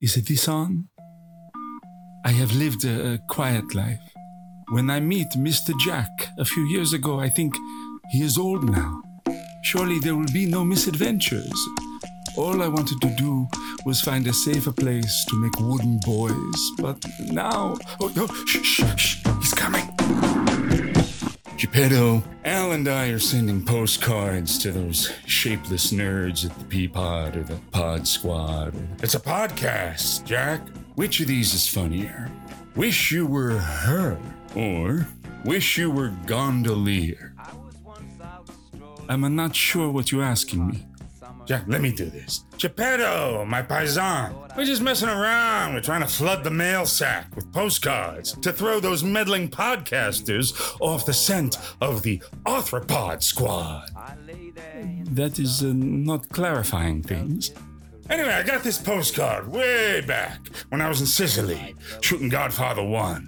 Is it this on? I have lived a, a quiet life. When I meet Mr. Jack a few years ago, I think he is old now. Surely there will be no misadventures. All I wanted to do was find a safer place to make wooden boys. But now. Oh, no! Shh, shh, shh! He's coming! Geppetto, Al and I are sending postcards to those shapeless nerds at the Peapod or the Pod Squad. It's a podcast, Jack. Which of these is funnier? Wish you were her, or wish you were Gondolier? I'm not sure what you're asking me. Jack, let me do this. Geppetto, my paisan. We're just messing around. We're trying to flood the mail sack with postcards to throw those meddling podcasters off the scent of the Arthropod squad. That is uh, not clarifying things. Anyway, I got this postcard way back when I was in Sicily shooting Godfather 1.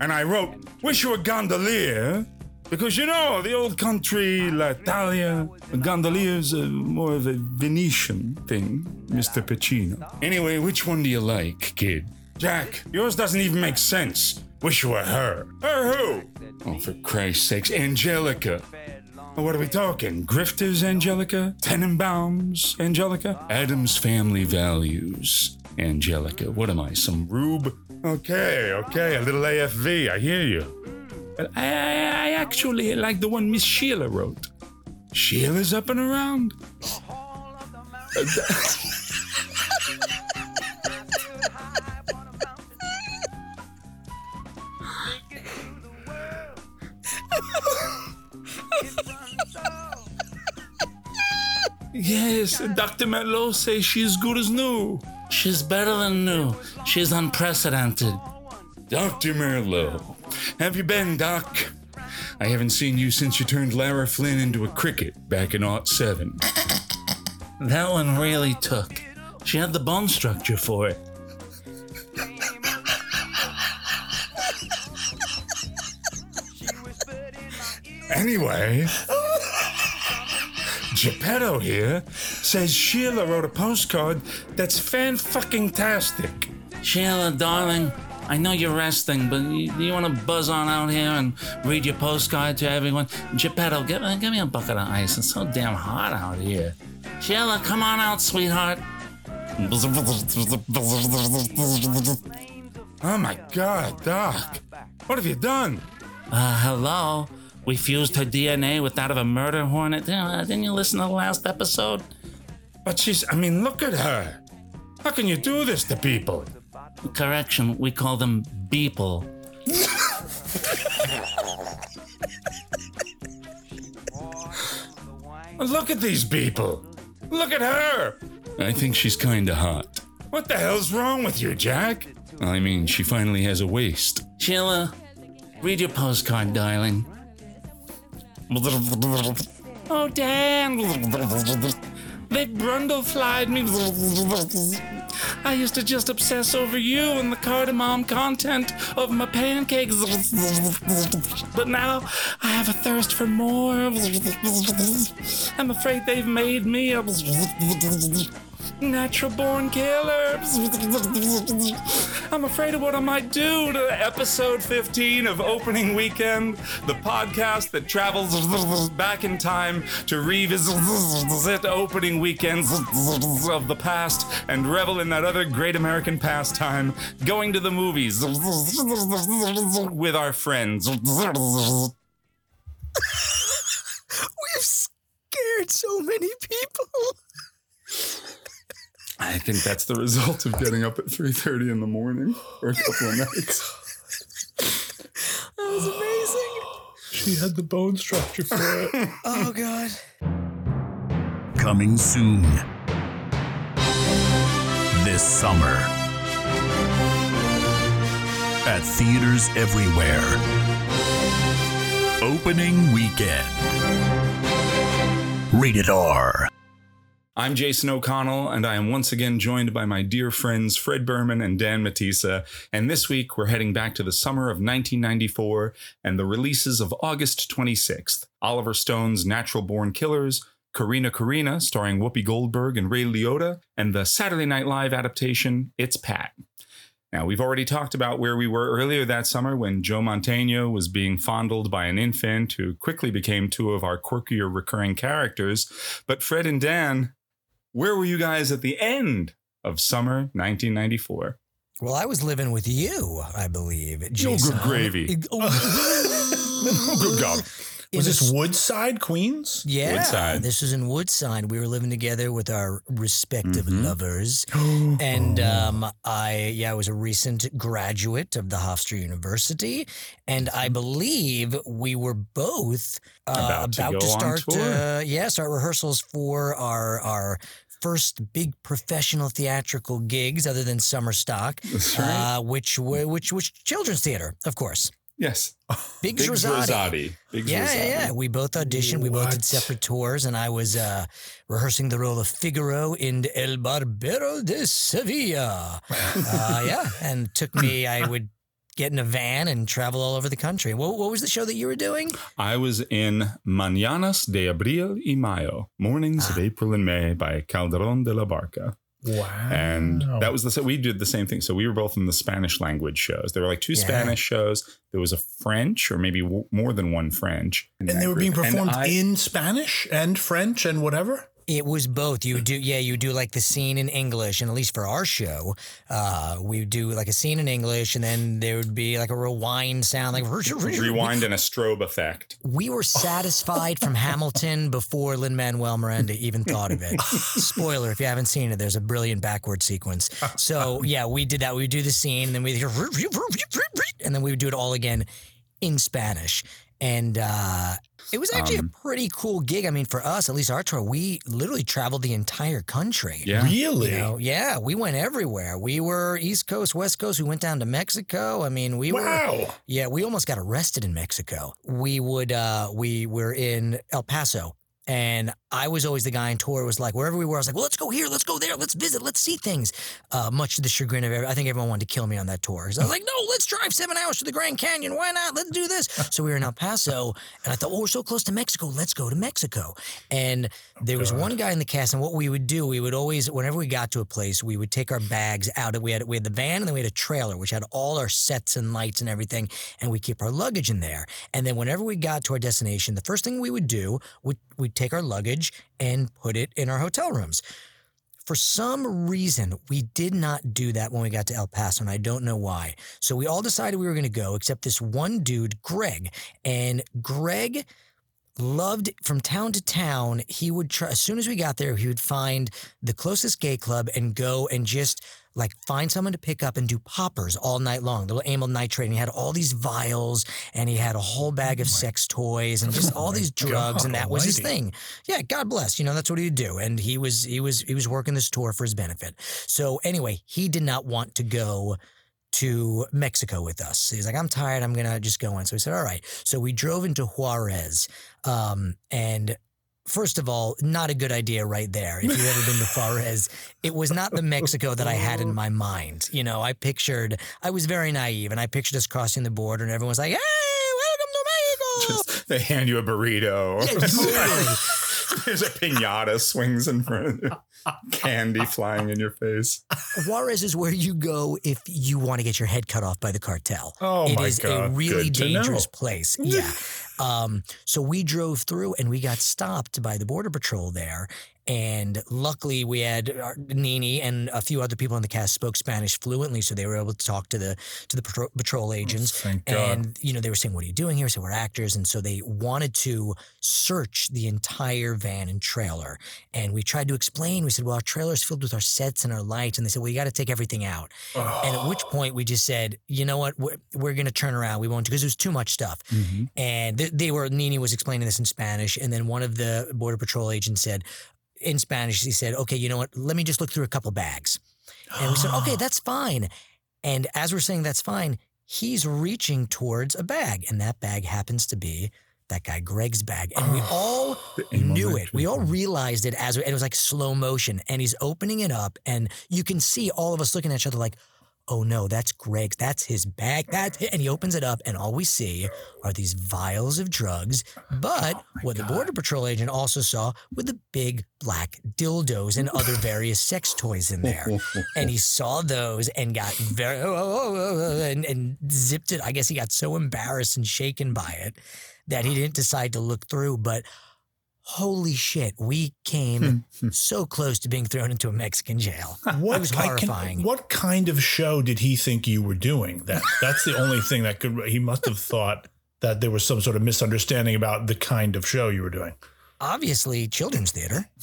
And I wrote, Wish you a gondolier because you know, the old country, l'Italia, gondolier's uh, more of a Venetian thing, Mr. Pacino. Anyway, which one do you like, kid? Jack, yours doesn't even make sense. Wish you were her. Her who? Oh, for Christ's sakes, Angelica. What are we talking? Grifters, Angelica? Tenenbaums, Angelica? Addams family values, Angelica. What am I, some rube? Okay, okay, a little AFV, I hear you. I, I, I actually like the one Miss Sheila wrote. Sheila's up and around. yes, Dr. Merlot says she's good as new. She's better than new. She's unprecedented. Dr. Merlot, have you been, Doc? I haven't seen you since you turned Lara Flynn into a cricket back in Aught 7. That one really took. She had the bone structure for it. Anyway, Geppetto here says Sheila wrote a postcard that's fan fucking tastic. Sheila, darling, I know you're resting, but you, you want to buzz on out here and read your postcard to everyone? Geppetto, give, give me a bucket of ice. It's so damn hot out here. Sheila, come on out, sweetheart. Oh my god, Doc. What have you done? Uh, hello. We fused her DNA with that of a murder hornet. Uh, didn't you listen to the last episode? But she's, I mean, look at her. How can you do this to people? Correction, we call them beeple. Look at these people. Look at her. I think she's kinda hot. What the hell's wrong with you, Jack? I mean, she finally has a waist. Sheila, read your postcard, darling. Oh, Dan. They brundle brundleflied me. I used to just obsess over you and the cardamom content of my pancakes. But now I have a thirst for more. I'm afraid they've made me natural born killer. I'm afraid of what I might do to episode 15 of opening weekend, the podcast that travels back in time to revisit opening weekends of the past and revel in that other great American pastime, going to the movies with our friends. We've scared so many people. I think that's the result of getting up at 3:30 in the morning for a couple of nights. That was amazing. She had the bone structure for it. Oh god. Coming soon. This summer. At theaters everywhere. Opening weekend. Rated R. I'm Jason O'Connell, and I am once again joined by my dear friends Fred Berman and Dan Matisa. And this week, we're heading back to the summer of 1994 and the releases of August 26th Oliver Stone's Natural Born Killers, Karina Karina, starring Whoopi Goldberg and Ray Liotta, and the Saturday Night Live adaptation, It's Pat. Now, we've already talked about where we were earlier that summer when Joe Montaigne was being fondled by an infant who quickly became two of our quirkier recurring characters. But Fred and Dan, where were you guys at the end of summer 1994? Well, I was living with you, I believe. good gravy. Oh, Good God. in Was a this Woodside, Queens? Yeah, Woodside. this was in Woodside. We were living together with our respective Mhm. lovers, and um, I yeah, I was a recent graduate of the Hofstra University, and I believe we were both uh, About to go on start tour. Uh, yeah, start rehearsals for our our. First big professional theatrical gigs, other than summer stock, right. uh, which were which which children's theater, of course. yes. Biggs, Biggs Rosati. Rosati. Biggs Yeah, Rosati. yeah. We both auditioned. We both did separate tours, and I was uh, rehearsing the role of Figaro in El Barbero de Sevilla. uh, yeah, and took me. I would get in a van and travel all over the country. What, what was the show that you were doing? I was in Mañanas de Abril y Mayo, Mornings Ah. of April and May by Calderón de la Barca. Wow. And that was the we did the same thing. So we were both in the Spanish language shows. There were like two Yeah. Spanish shows. There was a French, or maybe w- more than one French. and they were being group. And performed I- in Spanish and French and whatever. It was both. You would do, yeah, you do like the scene in English, and at least for our show, uh, we would do like a scene in English, and then there would be like a rewind sound, like rewind and a strobe effect. We were satisfied from Hamilton before Lin Manuel Miranda even thought of it. Spoiler: if you haven't seen it, there's a brilliant backward sequence. So yeah, we did that. We would do the scene, and then we and then we would do it all again in Spanish. And uh, it was actually Um, a pretty cool gig. I mean, for us, at least our tour, we literally traveled the entire country. Yeah. Really? You know, yeah, we went everywhere. We were East Coast, West Coast. We went down to Mexico. I mean, we were wow. yeah, we almost got arrested in Mexico. We would uh we were in El Paso and I was always the guy on tour who was like wherever we were I was like, "Well, let's go here, let's go there, let's visit, let's see things." Uh much to the chagrin of every, I think everyone wanted to kill me on that tour. 'Cause I was like, "No, let's drive 7 hours to the Grand Canyon. Why not? Let's do this." So we were in El Paso and I thought, "Oh, we're so close to Mexico. Let's go to Mexico." And there was one guy in the cast, and what we would do, we would always, whenever we got to a place, we would take our bags out. We had we had the van, and then we had a trailer, which had all our sets and lights and everything, and we keep our luggage in there. And then whenever we got to our destination, the first thing we would do would we'd take our luggage and put it in our hotel rooms. For some reason, we did not do that when we got to El Paso, and I don't know why. So we all decided we were going to go, except this one dude, Greg. And Greg loved from town to town. He would try, as soon as we got there, he would find the closest gay club and go and just like find someone to pick up and do poppers all night long, little amyl nitrate. And he had all these vials and he had a whole bag of sex toys and just all these drugs. and God that was his thing. Yeah, God bless. You know, that's what he'd do. And he was he was he was working this tour for his benefit. So anyway, he did not want to go to Mexico with us. He's like, I'm tired. I'm gonna just go in. So we said, all right. So we drove into Juarez, um, and. First of all, not a good idea right there. If you've ever been to Juarez, it was not the Mexico that I had in my mind. You know, I pictured, I was very naive and I pictured us crossing the border and everyone was like, hey, welcome to Mexico. Just they hand you a burrito. Yeah, totally. There's a pinata swings in front of you. Candy flying in your face. Juarez is where you go if you want to get your head cut off by the cartel. Oh It my is a really Good dangerous place. Yeah. Um, so we drove through and we got stopped by the border patrol there. And luckily, we had uh, our, Nini and a few other people in the cast spoke Spanish fluently, so they were able to talk to the to the patrol, patrol agents. Thank God. And you know, they were saying, "What are you doing here?" So we're actors, and so they wanted to search the entire van and trailer. And we tried to explain. We said, "Well, our trailer is filled with our sets and our lights," and they said, "Well, you got to take everything out." And at which oh. point we just said, "You know what? We're, we're going to turn around. We won't because there's too much stuff." Mm-hmm. And they, they were Nini was explaining this in Spanish, and then one of the border patrol agents said, in Spanish, he said, "Okay, you know what? Let me just look through a couple bags." And we said, "Okay, that's fine." And as we're saying that's fine, he's reaching towards a bag, and that bag happens to be that guy Greg's bag, and we all knew it. We all realized it as and it was like slow motion, and he's opening it up, and you can see all of us looking at each other like. Oh no, that's Greg's. That's his bag. That and he opens it up, and all we see are these vials of drugs. But what the border patrol agent also saw were the big black dildos and other various sex toys in there. and he saw those and got very oh, oh, oh, oh, and, and zipped it. I guess he got so embarrassed and shaken by it that he didn't decide to look through. But holy shit, we came hmm, hmm. so close to being thrown into a Mexican jail. What it was I can- horrifying. what kind of show did he think you were doing? That that's the only thing that could. He must have thought that there was some sort of misunderstanding about the kind of show you were doing. Obviously, children's theater.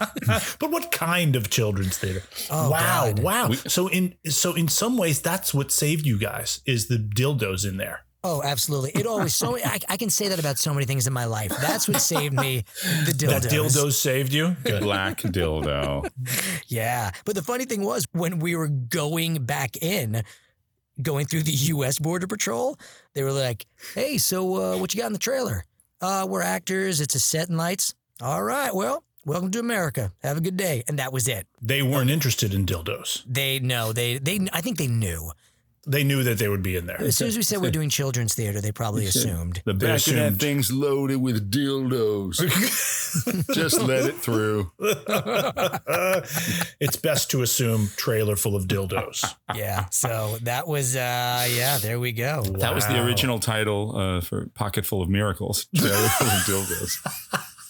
But what kind of children's theater? Oh, wow, God. wow. so in so in some ways, that's what saved you guys is the dildos in there. Oh, absolutely. It always so I, I can say that about so many things in my life. That's what saved me. The dildos. That dildos saved you. Good. Black dildo. Yeah. But the funny thing was when we were going back in, going through the US Border Patrol, they were like, Hey, so uh, what you got in the trailer? Uh, we're actors, it's a set and lights. All right, well, welcome to America. Have a good day. And that was it. They weren't interested in dildos. They know they they I think they knew. They knew that they would be in there. As soon as we said we're doing children's theater, they probably assumed. The They back of that assumed. thing's loaded with dildos. Just let it through. it's best to assume trailer full of dildos. Yeah. So that was uh yeah, there we go. That was the Wow. original title uh, for Pocket Full of Miracles. Trailer full of dildos.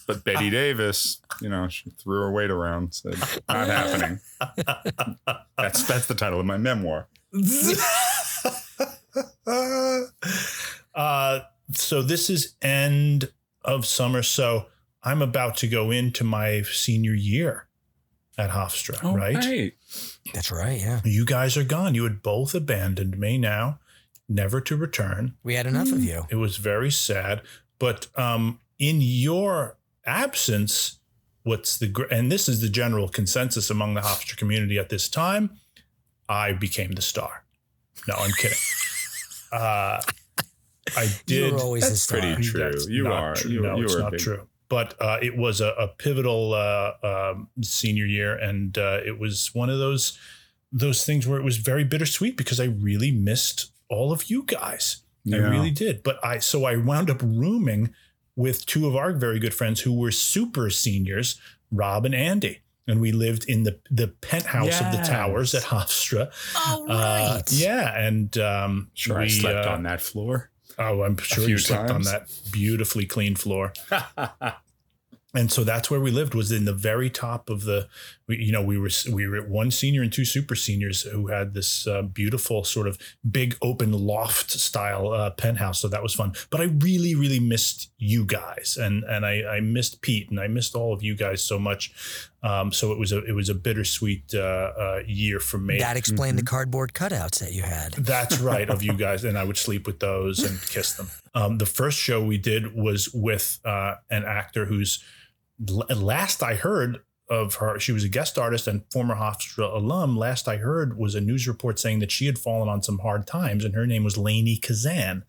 But Bette Davis, you know, she threw her weight around, said, not happening. That's that's the title of my memoir. uh, so this is end of summer. So I'm about to go into my senior year at Hofstra, Oh, right? That's right, yeah. You guys are gone. You had both abandoned me now, never to return. We had enough of you. It was very sad. But um, in your absence, what's the gr- and this is the general consensus among the Hofstra community at this time? I became the star. No, I'm kidding. Uh, I You did. were always the That's star. pretty true. That's You are. True. You- no, you it's not big. true. But uh, it was a, a pivotal uh, um, senior year, and uh, it was one of those those things where it was very bittersweet because I really missed all of you guys. I really did. But I so I wound up rooming with two of our very good friends who were super seniors, Rob and Andy. And we lived in the the penthouse of the towers at Hofstra. Oh, Uh, right. yeah, and um, Sure, I slept uh, on that floor. Oh, I'm sure you slept on that beautifully clean floor. and so that's where we lived was in the very top of the we, you know we were we were one senior and two super seniors who had this uh, beautiful sort of big open loft style uh, penthouse so that was fun but i really really missed you guys and and i i missed pete and i missed all of you guys so much um so it was a it was a bittersweet uh, uh year for me That explained Mm-hmm. the cardboard cutouts that you had. that's right, of you guys, and I would sleep with those and kiss them. Um, the first show we did was with uh, an actor who's last I heard of her, she was a guest artist and former Hofstra alum. Last I heard was a news report saying that she had fallen on some hard times, and her name was Lainie Kazan.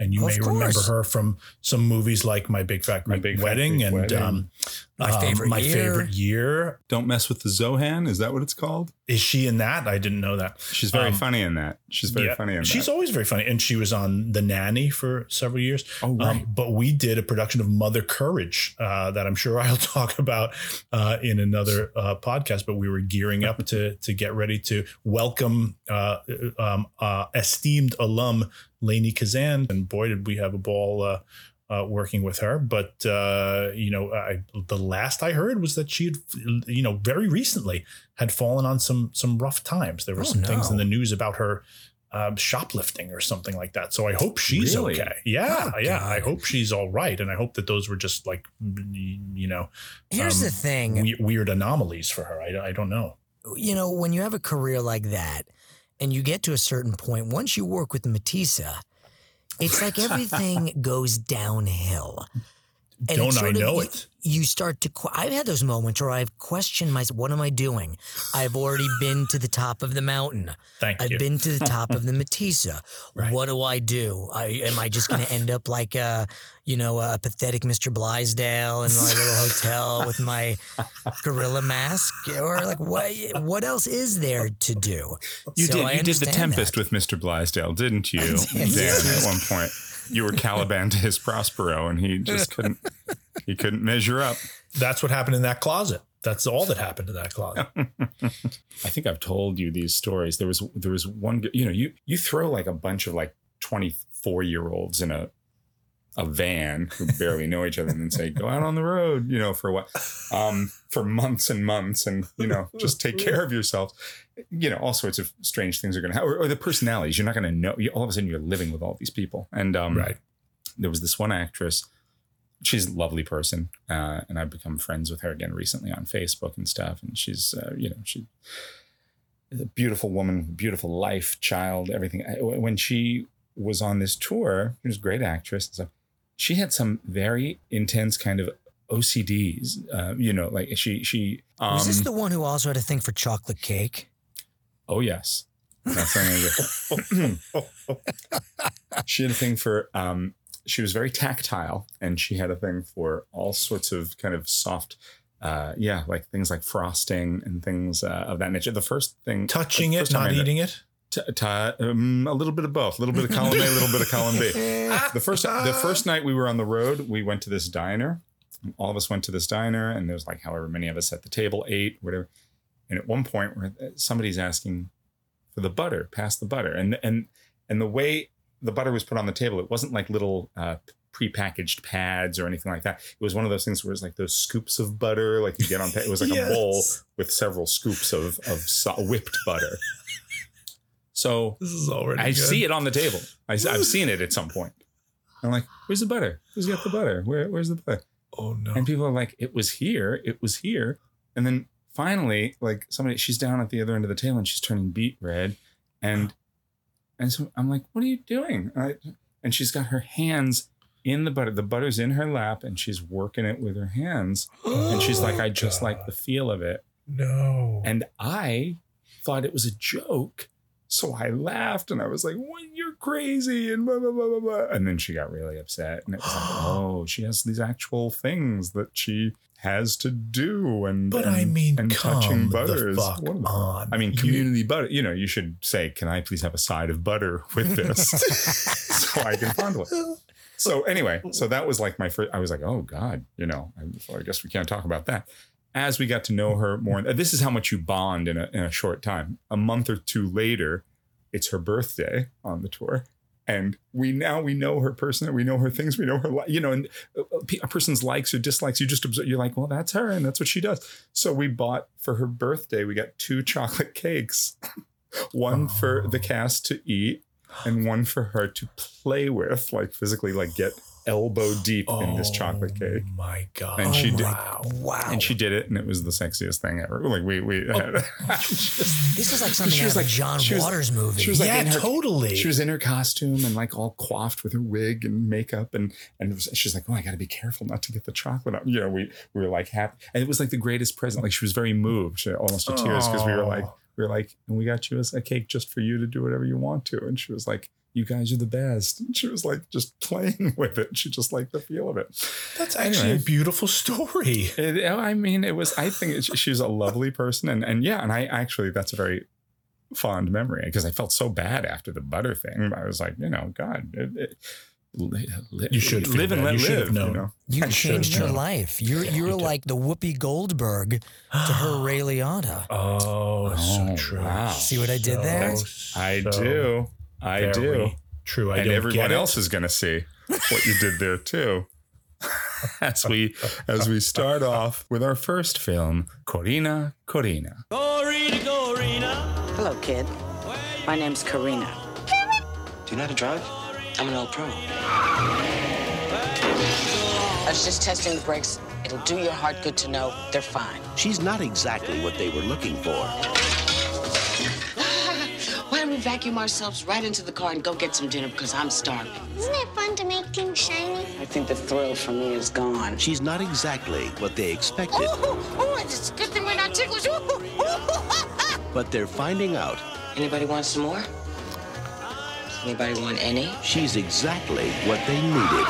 And you Of may remember her from some movies like My Big Fat My Greek Big Fat Wedding Greek and Wedding. Um, My um, Favorite My Year. favorite year. Don't mess with the Zohan. Is that what it's called? Is she in that? I didn't know that. She's very Um, funny in that. She's very Yeah, funny in that. She's that. always very funny, and she was on The Nanny for several years. Oh, right. Um, but we did a production of Mother Courage uh, that I'm sure I'll talk about uh, in another uh, podcast. But we were gearing up to to get ready to welcome uh, um, uh, esteemed alum Lainie Kazan, and boy, did we have a ball. Uh, working with her, but uh, you know, I, the last I heard was that she had, you know, very recently had fallen on some some rough times. There were Oh, some things in the news about her um, shoplifting or something like that. So I hope she's Really? okay. Yeah, Oh, yeah. I hope she's all right, and I hope that those were just like you know Here's um, the thing. we- weird anomalies for her. I, I don't know. you know, when you have a career like that and you get to a certain point, once you work with Matisa, it's like everything goes downhill. And Don't I of- know you- it? You start to. I've had those moments where I've questioned myself. What am I doing? I've already been to the top of the mountain. Thank I've you. been to the top of the Matisa. Right. What do I do? I, am I just going to end up like a, you know, a pathetic Mr. Blaisdell in my little hotel with my gorilla mask, or like what? What else is there to do? You So did. I You did the Tempest that. with Mr. Blaisdell, didn't you, did. Dan? At one point, you were Caliban to his Prospero, and he just couldn't. He couldn't measure up. That's what happened in that closet. That's all that happened in that closet. I think I've told you these stories. There was there was one you know, you you throw like a bunch of like twenty four year olds in a a van who barely know each other and then say go out on the road. You know, for what? Um, for months and months, and you know, just take care of yourselves. You know, all sorts of strange things are going to happen, or, or the personalities. You're not going to know. You, all of a sudden, you're living with all these people, and um, right. there was this one actress. She's a lovely person, uh, and I've become friends with her again recently on Facebook and stuff. And she's, uh, you know, she a beautiful woman, beautiful life, child, everything. When she was on this tour, she was a great actress. and stuff. She had some very intense kind of OCDs. Uh, you know, like she she. Um, Was this the one who also had a thing for chocolate cake? Oh yes, that's what I'm gonna she had a thing for. Um, she was very tactile, and she had a thing for all sorts of kind of soft. Uh, yeah, like things like frosting and things uh, of that nature. The first thing, Touching the it, first time not eating it. T- t- um, a little bit of both, a little bit of column A, a little bit of column B. The first the first night we were on the road, we went to this diner. All of us went to this diner, and there's like however many of us at the table, eight, whatever. And at one point, where somebody's asking for the butter, pass the butter, and and and the way the butter was put on the table, it wasn't like little uh, prepackaged pads or anything like that. It was one of those things where it's like those scoops of butter, like you get on. It was like Yes. a bowl with several scoops of of so- whipped butter. So This is already. I good. see it on the table. I, have seen it at some point. I'm like, where's the butter? Who's got the butter? Where, where's the butter? Oh no. And people are like, it was here. It was here. And then finally, like somebody, she's down at the other end of the table and she's turning beet red. And and so I'm like, what are you doing? I, and she's got her hands in the butter. The butter's in her lap and she's working it with her hands. And she's like, I just like the feel of it. no. And I thought it was a joke. So I laughed and I was like, what, you're crazy and blah, blah, blah, blah, blah. And then she got really upset. And it was like, oh, she has these actual things that she has to do. And but and, I mean, and come touching the butters. fuck What am I- on. I mean, You- community butter. You know, you should say, "Can I please have a side of butter with this, so I can fondle it." So anyway, so that was like my first. I was like, "Oh God," you know. I, I guess we can't talk about that. As we got to know her more, this is how much you bond in a in a short time. A month or two later, it's her birthday on the tour. And we now we know her person, we know her things, we know her, li- you know, and uh, a person's likes or dislikes. You just observe. You're like, well, that's her, and that's what she does. So we bought for her birthday. We got two chocolate cakes, one for the cast to eat, and one for her to play with, like physically, like get elbow deep in this oh chocolate cake. Oh my god. And she did- Wow. Wow. And she did it, and it was the sexiest thing ever. Like we we Oh. had. this is like something She out was like- a John she was- Waters movie. she was like yeah, her- totally. She was in her costume and like all coiffed with her wig and makeup, and and she's like, "Oh, I got to be careful not to get the chocolate out." You know, we we were like happy, and it was like the greatest present. Like she was very moved, she, almost to tears, because we were like, Oh. we were like, and we got you a, a cake just for you to do whatever you want to, and she was like. You guys are the best. And she was like just playing with it. She just liked the feel of it. That's actually Anyway. a beautiful story. It, oh, I mean, it was. I think it, she was a lovely person, and and yeah, and I actually that's a very fond memory because I felt so bad after the butter thing. I was like, you know, God, it, it, li, li, You should live and bad. let You should live. have known. You know, you changed her known. life. You're you're you like the Whoopi Goldberg to her Ray Liotta. Oh, so Oh, true. wow. See what I did there? So, I so do, I very do, True. I and don't everyone get else is going to see what you did there too. as we as we start off with our first film, Corrina, Corrina. Corrina, Corrina. Hello, kid. My name's Corrina. Do you know how to drive? I'm an old pro. I was just testing the brakes. It'll do your heart good to know they're fine. She's not exactly what they were looking for. Wham, we vacuum ourselves right into the car and go get some dinner because I'm starving? Isn't it fun to make things shiny? I think the thrill for me is gone. She's not exactly what they expected, Oh, oh, it's a good thing we're not ticklish. Ooh, ooh, ooh. but they're finding out Anybody want some more? Anybody want any? she's exactly what they needed.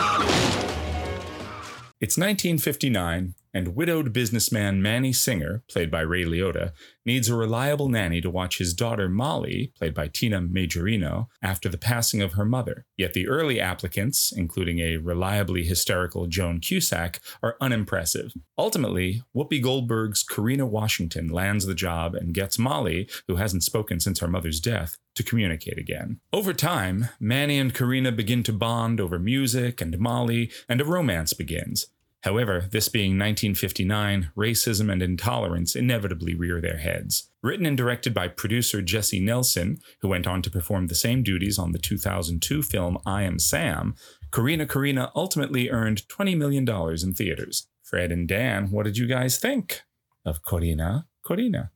It's 1959, and widowed businessman Manny Singer, played by Ray Liotta, needs a reliable nanny to watch his daughter Molly, played by Tina Majorino, after the passing of her mother. Yet the early applicants, including a reliably hysterical Joan Cusack, are unimpressive. Ultimately, Whoopi Goldberg's Karina Washington lands the job and gets Molly, who hasn't spoken since her mother's death, to communicate again. Over time, Manny and Karina begin to bond over music and Molly, and a romance begins. However, this being 1959, racism and intolerance inevitably rear their heads. Written and directed by producer Jessie Nelson, who went on to perform the same duties on the 2002 film I Am Sam, Karina Karina ultimately earned $20 million in theaters. Fred and Dan, what did you guys think of Corrina Corrina?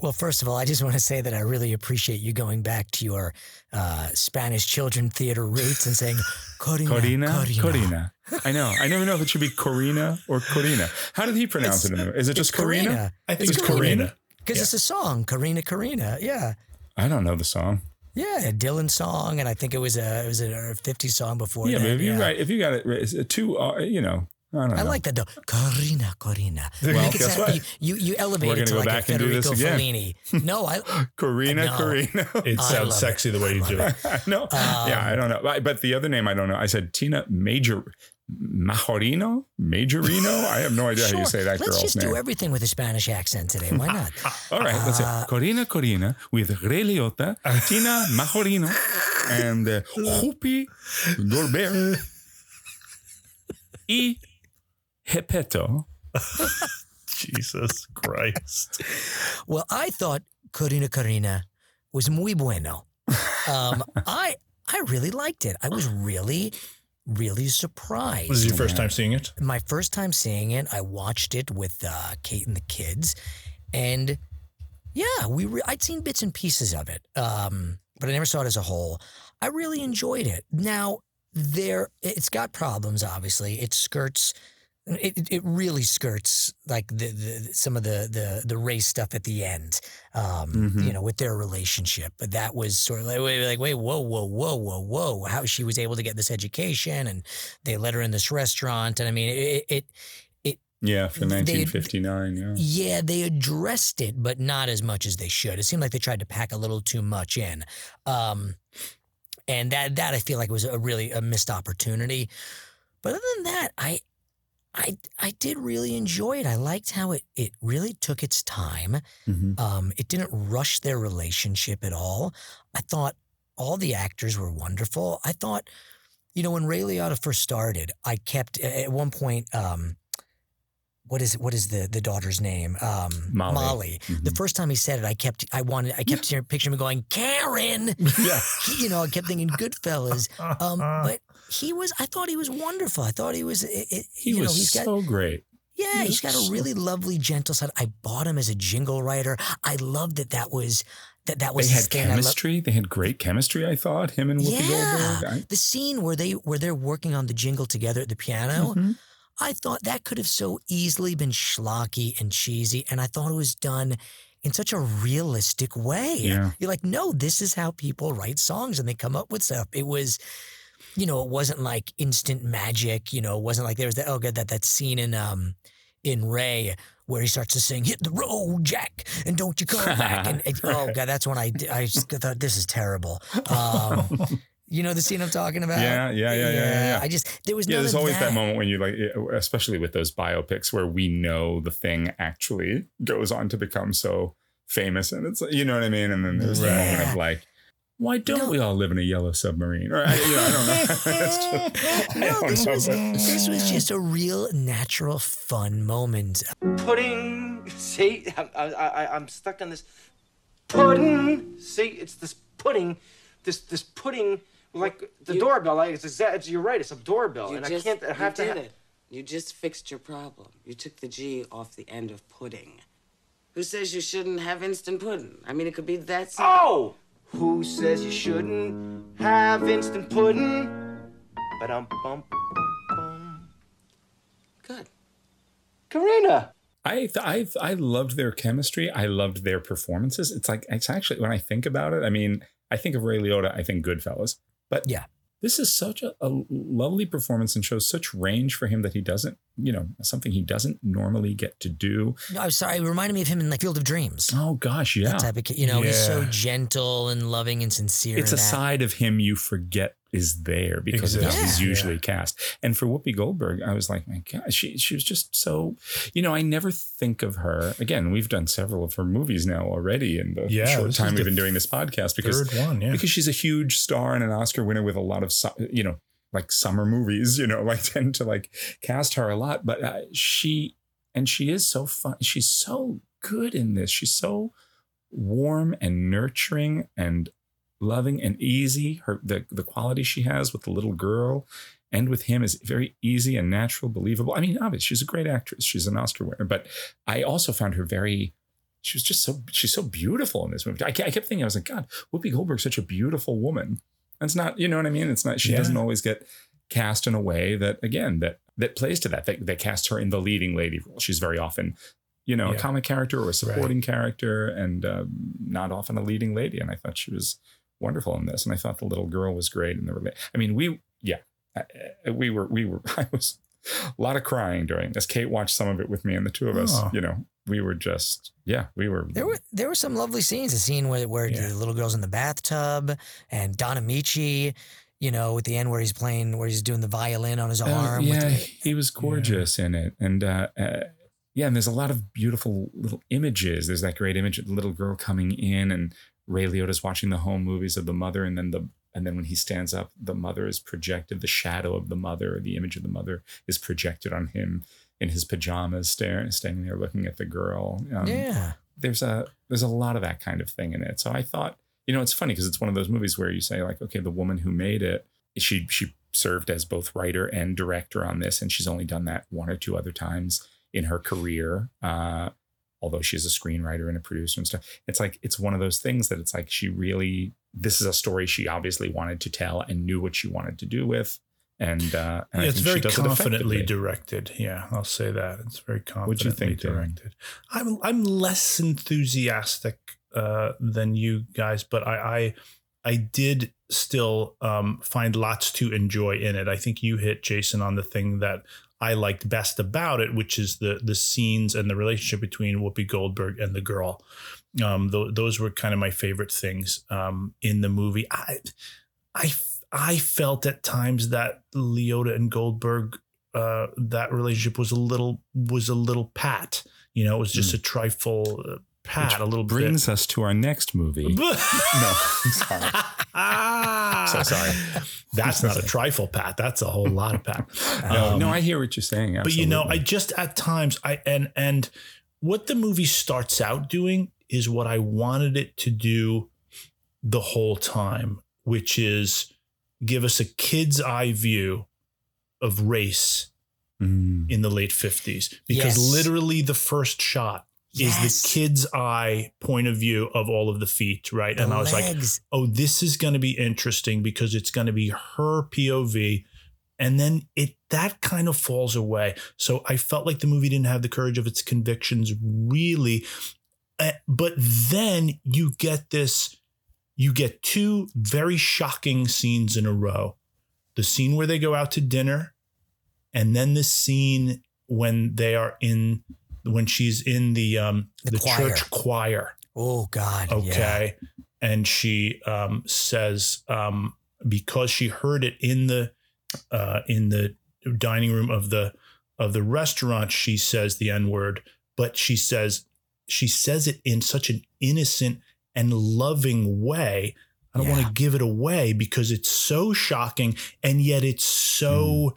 Well, first of all, I just want to say that I really appreciate you going back to your uh, Spanish children theater roots and saying Corina, Corina, Corina. Corina. I know. I never know if it should be Corina or Corina. How did he pronounce it? In the, is it just It's Corina? I think It's it's. Karina. Because it's a song, Corina, Corina. Yeah. I don't know the song. Yeah, a Dylan song, and I think it was a it was a 50 song before yeah, that. but if you yeah. write, if you got it, it's a two, uh, you know, I don't know. I like that though. Corina, Corina. Well, You guess what? You, you, you elevate We're it to gonna go like a back and do this Federico again. Fellini. No, I. Corrina, No. Corrina. It sounds love sexy the way you do it. I know. yeah, I don't know. But- But the other name I don't know. I said Tina Major Majorino? Majorino? I have no idea how Sure. you say that Let's girl's just do everything with a Spanish accent today. Why not? All right, let's Uh, see. Corina Corina with Ray Liotta, Tina Majorino, and uh, Whoopi Goldberg. Y Hepeto. Jesus Christ. Well, I thought Corrina Corrina was muy bueno. Um, I I really liked it. I was really, really surprised. Was this your first time seeing it? my first time seeing it, I watched it with uh, Kate and the kids, and yeah, we re- I'd seen bits and pieces of it, um, but I never saw it as a whole. I really enjoyed it. Now there, it's got problems. Obviously, it skirts. It, it- really skirts like the, the some of the, the the race stuff at the end, um, Mhm. you know, with their relationship. But that was sort of like, wait, like, wait, whoa, whoa, whoa, whoa, whoa, how she was able to get this education, and they let her in this restaurant, and I mean, it, it Yeah, for They- 1959. Yeah. yeah, they addressed it, but not as much as they should. It seemed like they tried to pack a little too much in, um, and that that I feel like was a really a missed opportunity. But other than that, I. I, I did really enjoy it. I liked how it, it really took its time. Mhm. Um, it didn't rush their relationship at all. I thought all the actors were wonderful. I thought, you know, when Ray Liotta first started, I kept at one point. Um, what is what is the the daughter's name? Um, Molly. The first time he said it, I kept I wanted I kept hearing- picturing him going Karen. Yeah. You know, I kept thinking Goodfellas. Um, but he was. I thought he was wonderful. I thought he was. It, it, He you was know, he's got so great. yeah, He he's got a really lovely, gentle side. I bought him as a jingle writer. I loved that. That was that. That was They had. I lo- chemistry. They had great chemistry, I thought, him and Whoopi yeah, Goldberg. I- the scene where they where they're working on the jingle together at the piano. Mhm. I thought that could have so easily been schlocky and cheesy, and I thought it was done in such a realistic way. Yeah. You're like, no, this is how people write songs and they come up with stuff. It was, you know, it wasn't like instant magic. You know, it wasn't like there was that oh god that that scene in um in Ray where he starts to sing "Hit the road, Jack," and don't you come back. And, and- oh god, that's when I I just thought this is terrible. Um, you know the scene I'm talking about? Yeah, yeah, yeah, yeah, yeah, yeah. I just there was Yeah, there's always that. that moment when you like, especially with those biopics where we know the thing actually goes on to become so famous, and it's you know what I mean. And then there's the moment of like, why don't No. we all live in a yellow submarine? Or I, you know, I don't know. It's just- I no, don't this know, was but- this was just a real natural fun moment. Pudding. See, I'm, I, I, I'm stuck on this. Pudding. See, it's this pudding, this this pudding, like the You- doorbell. Like it's exact. It's, you're right. It's a doorbell, and just, I can't. I have you to. did ha- it. You just fixed your problem. You took the G off the end of pudding. Who says you shouldn't have instant pudding? I mean, it could be that simple. Oh, Who says you shouldn't have instant pudding? But um bum bum. Good. Karina. I I I loved their chemistry. I loved their performances. It's like it's actually when I think about it. I mean, I think of Ray Liotta. I think Goodfellas. But Yeah. This is such a, a lovely performance and shows such range for him that he doesn't, you know, something he doesn't normally get to do. No, I'm sorry. It reminded me of him in like Field of Dreams. Oh gosh, yeah. That type of. You know, he's so gentle and loving and sincere. it's a that. side of him you forget is there because of how he's usually Yeah. cast. And for Whoopi Goldberg, I was like, my God, she she was just so, you know, I never think of her. Again, we've done several of her movies now already in the Yeah, short time we've been doing this podcast because one, because she's a huge star and an Oscar winner with a lot of you know like summer movies. You know, like tend to like cast her a lot, but uh, she and she is so fun. She's so good in this. She's so warm and nurturing and loving and easy. Her the the quality she has with the little girl and with him is very easy and natural, believable. I mean, obviously she's a great actress. She's an Oscar winner, but I also found her very. She was just so she's so beautiful in this movie. I, I kept thinking I was like, God, Whoopi Goldberg's such a beautiful woman. That's not, you know what I mean. It's not. She Yeah. doesn't always get cast in a way that again that that plays to that. That, that cast her in the leading lady role. She's very often, you know, a comic character or a supporting character, and um, not often a leading lady. And I thought she was wonderful in this, and I thought the little girl was great. And the rela- I mean, we yeah, I- I- we were we were I was a lot of crying during this. Kate watched some of it with me, and the two of us, Oh. you know, we were just yeah, we were There were there were some lovely scenes. A scene where where Yeah. the little girl's in the bathtub and Don Ameche, you know, at the end where he's playing where he's doing the violin on his Uh, arm. with yeah, the- he was gorgeous in it, and uh, uh, yeah, and there's a lot of beautiful little images. There's that great image of the little girl coming in, and Ray Liotta's watching the home movies of the mother, and then the and then when he stands up, the mother is projected. The shadow of the mother, the image of the mother, is projected on him in his pajamas, staring, standing there looking at the girl. Um, yeah. there's a there's a lot of that kind of thing in it. So I thought, you know, it's funny because it's one of those movies where you say like, okay, the woman who made it, she she served as both writer and director on this, and she's only done that one or two other times in her career. Uh, although she's a screenwriter and a producer and stuff, it's like it's one of those things that it's like she really this is a story she obviously wanted to tell and knew what she wanted to do with. And, uh, and yeah, it's very it confidently effectively. directed. Yeah, I'll say that. It's very What'd you confidently think, directed. I'm I'm less enthusiastic uh, than you guys, but I I, I did still um, find lots to enjoy in it. I think you hit Jason on the thing that I liked best about it, which is the the scenes and the relationship between Whoopi Goldberg and the girl. Um, th- those were kind of my favorite things um, in the movie. I, I, I felt at times that Liotta and Goldberg, uh, that relationship was a little was a little pat. You know, it was just a trifle pat, a little brings us to our next movie. no, I'm sorry. ah, So sorry. That's not a trifle pat. That's a whole lot of pat. No, Um, no, I hear what you're saying. but you know i just at times i and and what the movie starts out doing is what i wanted it to do the whole time which is give us a kid's eye view of race Mm. in the late 50s because Yes. literally the first shot is Yes. the kid's eye point of view of all of the feet right The and i was like oh, this is going to be interesting because it's going to be her POV. And then it that kind of falls away. So I felt like the movie didn't have the courage of its convictions, really. Uh, but then you get this, you get two very shocking scenes in a row. The scene where they go out to dinner, and then the scene when they are in when she's in the um The the, choir. church choir Oh God. Yeah. okay and she um, says um, because she heard it in the uh, in the dining room of the of the restaurant she says the n word but she says she says it in such an innocent and loving way i don't Yeah. want to give it away because it's so shocking and yet it's so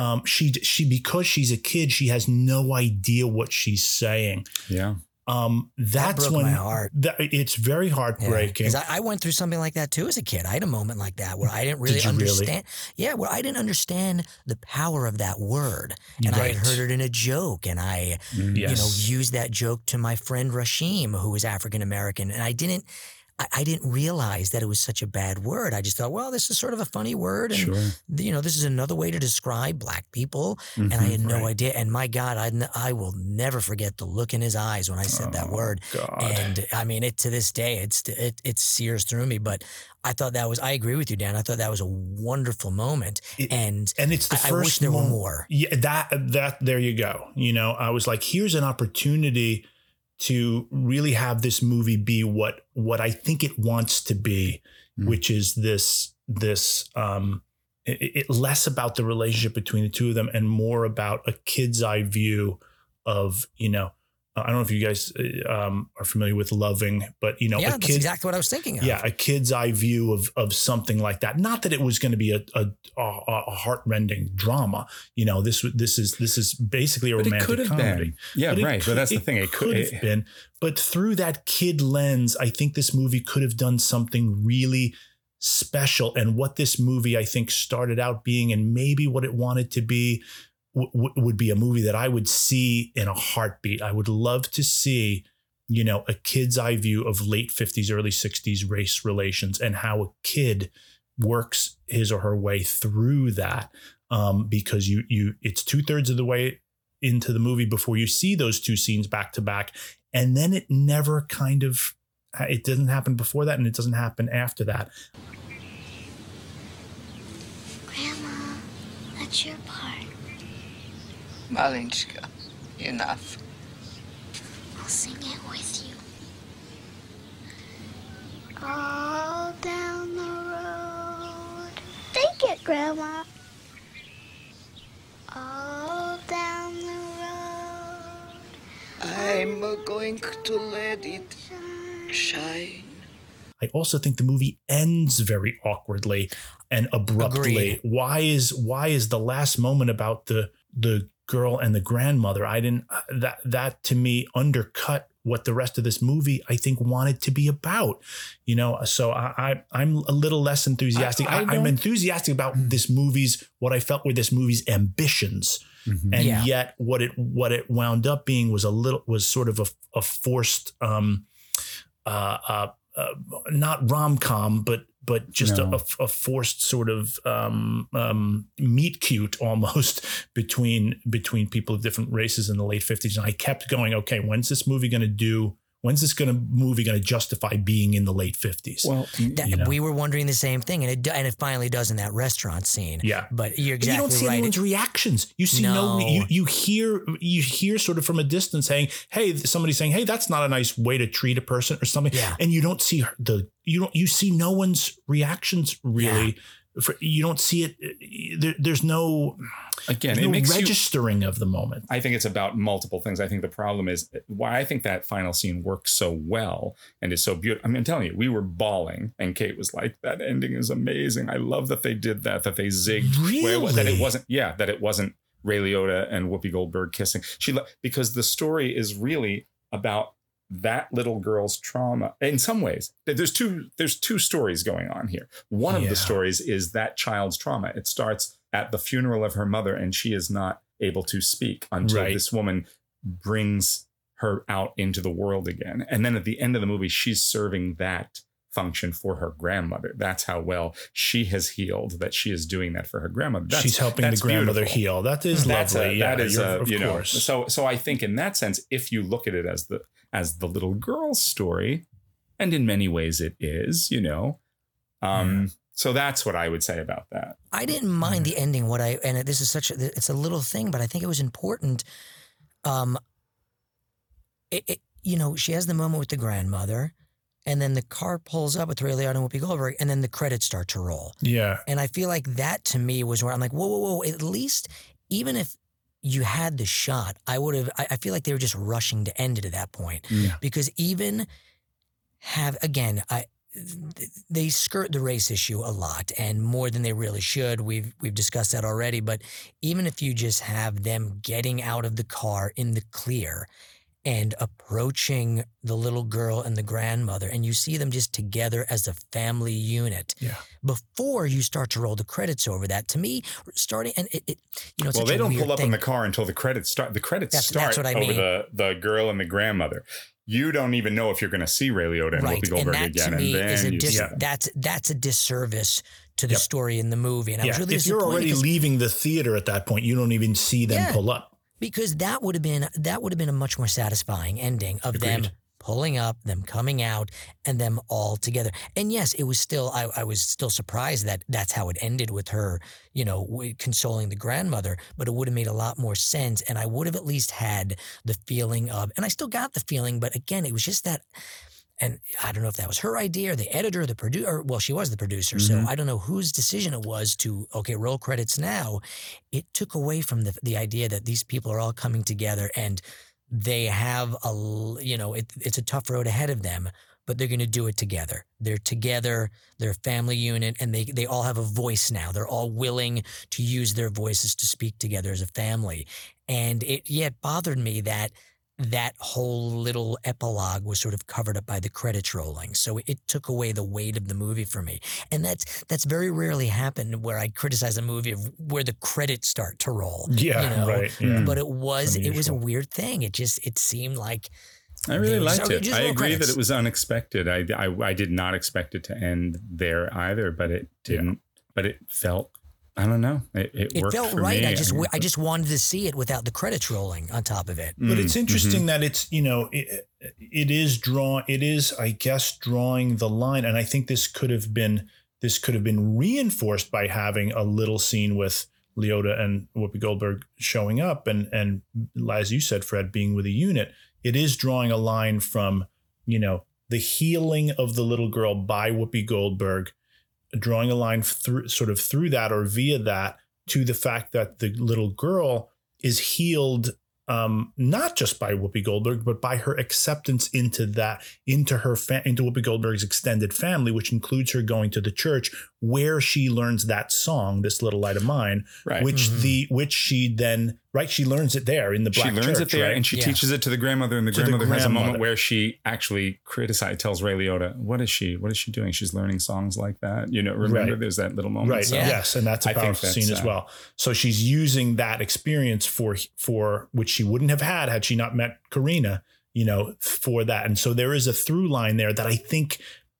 um, she she because she's a kid she has no idea what she's saying yeah. um, that's broke when my heart. That, it's very heartbreaking. Because I, I went through something like that too as a kid. I had a moment like that where I didn't really Did you really? understand. Yeah, where I didn't understand the power of that word, and I had heard it in a joke, and I, yes. you know, used that joke to my friend Rashim, who was African American, and I didn't. I, I didn't realize that it was such a bad word. I just thought, well, this is sort of a funny word, and Sure. you know, this is another way to describe black people. and I Mhm. had no right. idea. And my God, I, I will never forget the look in his eyes when I said that Oh, word. God. And I mean, it to this day, it's it, it sears through me. But I thought that was, I agree with you, Dan. I thought that was a wonderful moment. It- and and it's the I- I first wish there were more. Yeah, that that there you go. You know, I was like, here's an opportunity to really have this movie be what what I think it wants to be, Mm. which is this this um it, it less about the relationship between the two of them and more about a kid's eye view of you know I don't know if you guys uh, um, are familiar with loving, but you know, yeah, a that's exactly what I was thinking of. yeah, a kid's eye view of of something like that. Not that it was going to be a a, a, a heartrending drama. You know, this this is this is basically a But it romantic could have comedy. been. Yeah, But it right. could- but that's the thing. It could, have been. But through that kid lens, I think this movie could have done something really special. And what this movie, I think, started out being, and maybe what it wanted to be, w- would be a movie that I would see in a heartbeat. I would love to see, you know, a kid's eye view of late 50s, early 60s race relations and how a kid works his or her way through that. Um, because you you it's two thirds of the way into the movie before you see those two scenes back to back, and then it never kind of it doesn't happen before that, and it doesn't happen after that. Grandma, that's your. Malinchka, enough. I'll sing it with you. All down the road. Take it, Grandma. All down the road. I'm going to let it shine. I also think the movie ends very awkwardly and abruptly. Agreed. Why is why is the last moment about the the girl and the grandmother? I didn't that that to me undercut what the rest of this movie I think wanted to be about. You know, so I, I I'm a little less enthusiastic. I- I I, I'm don't- enthusiastic about this movie's what I felt were this movie's ambitions Mhm. and Yeah. yet what it what it wound up being was a little was sort of a, a forced um uh, uh, uh not rom-com but but just No. a, a forced sort of um um meet cute almost between between people of different races in the late 50s and I kept going okay when's this movie going to do when's this going to movie going to justify being in the late 50s well, That- you know. We were wondering the same thing, and it and it finally does in that restaurant scene. Yeah. but you're But exactly you don't see right. anyone's reactions. You see no. No. you you hear you hear sort of from a distance saying, "Hey," somebody saying, "Hey, that's not a nice way to treat a person" or something. Yeah. And you don't see the you don't you see no one's reactions really. For, you don't see it. Uh, there, there's no, again, there's it no makes you. registering of the moment. I think it's about multiple things. I think the problem is uh, why I think that final scene works so well and is so beautiful. I mean, I'm telling you, we were bawling, and Kate was like, "That ending is amazing. I love that they did that. That they zigged. Where it was- that it wasn't. Yeah, that it wasn't Ray Liotta and Whoopi Goldberg kissing. She because the story is really about that little girl's trauma. In some ways, there's two there's two stories going on here. One of the stories is that child's trauma. It starts at the funeral of her mother, and she is not able to speak until Right. this woman brings her out into the world again. And then at the end of the movie, she's serving that function for her grandmother. That's how well she has healed that she is doing that for her grandmother. That's, She's helping the grandmother beautiful. heal. That is That's lovely. a, yeah, that is a, of you know. So so I think in that sense, if you look at it as the as the little girl's story, and in many ways it is, you know. Um, so that's what I would say about that. I didn't mind the ending. What I and this is such a it's a little thing, but I think it was important. Um, it, it, you know, she has the moment with the grandmother, and then the car pulls up with Ray Liotta and Whoopi Goldberg, and then the credits start to roll. yeah, And I feel like that to me was where I'm like, whoa, whoa, whoa. At least, even if you had the shot, I would have. I, I feel like they were just rushing to end it at that point Yeah. because even have again, I they skirt the race issue a lot and more than they really should. We've we've discussed that already. But even if you just have them getting out of the car in the clear and approaching the little girl and the grandmother, and you see them just together as a family unit yeah. before you start to roll the credits over that. To me, starting and it, it you know, it's well, they don't pull up thing. in the car until the credits start. The credits That's- start that's what I over mean. the the girl and the grandmother. you don't even know if you're going to see Ray Liotta and right. Whoopi And Goldberg that again, to me and is then a dis- Yeah. that's that's a disservice to the Yep. story in the movie. And I was really if you're already leaving the theater at that point, you don't even see them Yeah. pull up. Because that would have been that would have been a much more satisfying ending of them pulling up, them coming out, and them all together. And yes, it was still I, I was still surprised that that's how it ended with her, you know, consoling the grandmother. But it would have made a lot more sense, and I would have at least had the feeling of, and I still got the feeling, but again, it was just that. And I don't know if that was her idea or the editor, or the producer. Well, she was the producer, so mm-hmm. I don't know whose decision it was to okay, roll credits now. It took away from the the idea that these people are all coming together and they have a you know it, it's a tough road ahead of them, but they're going to do it together. They're together. They're a family unit, and they they all have a voice now. They're all willing to use their voices to speak together as a family. And it yeah, it bothered me that that whole little epilogue was sort of covered up by the credits rolling. So it took away the weight of the movie for me. And that's that's very rarely happened where I criticize a movie of where the credits start to roll. Yeah, you know? right. Yeah. But it was it was a weird thing. It just it seemed like I really They liked so it. I agree credits. that it was unexpected. I, I I did not expect it to end there either, but it didn't. But it felt. I don't know. It, it, it felt for right. me. I just mean, I just wanted to see it without the credits rolling on top of it. But mm, it's interesting that it's you know it, it is draw it is I guess drawing the line, and I think this could have been this could have been reinforced by having a little scene with Liotta and Whoopi Goldberg showing up, and and as you said, Fred being with a unit. It is drawing a line from you know the healing of the little girl by Whoopi Goldberg, drawing a line through sort of through that or via that to the fact that the little girl is healed um, not just by Whoopi Goldberg, but by her acceptance into that, into her, fa- into Whoopi Goldberg's extended family, which includes her going to the church where she learns that song, "This Little Light of Mine," Right. which Mhm. the which she then right she learns it there in the black. she learns church, it there right? and she Yeah. teaches it to the grandmother and the To the grandmother has a moment where she actually criticizes tells ray liotta what is she what is she doing she's learning songs like that you know remember Right. there's that little moment Right. So Yeah. Yes, and that's a I think powerful that's, scene as uh, well. So she's using that experience for for which she wouldn't have had had she not met Karina, you know, for that. And so there is a through line there that I think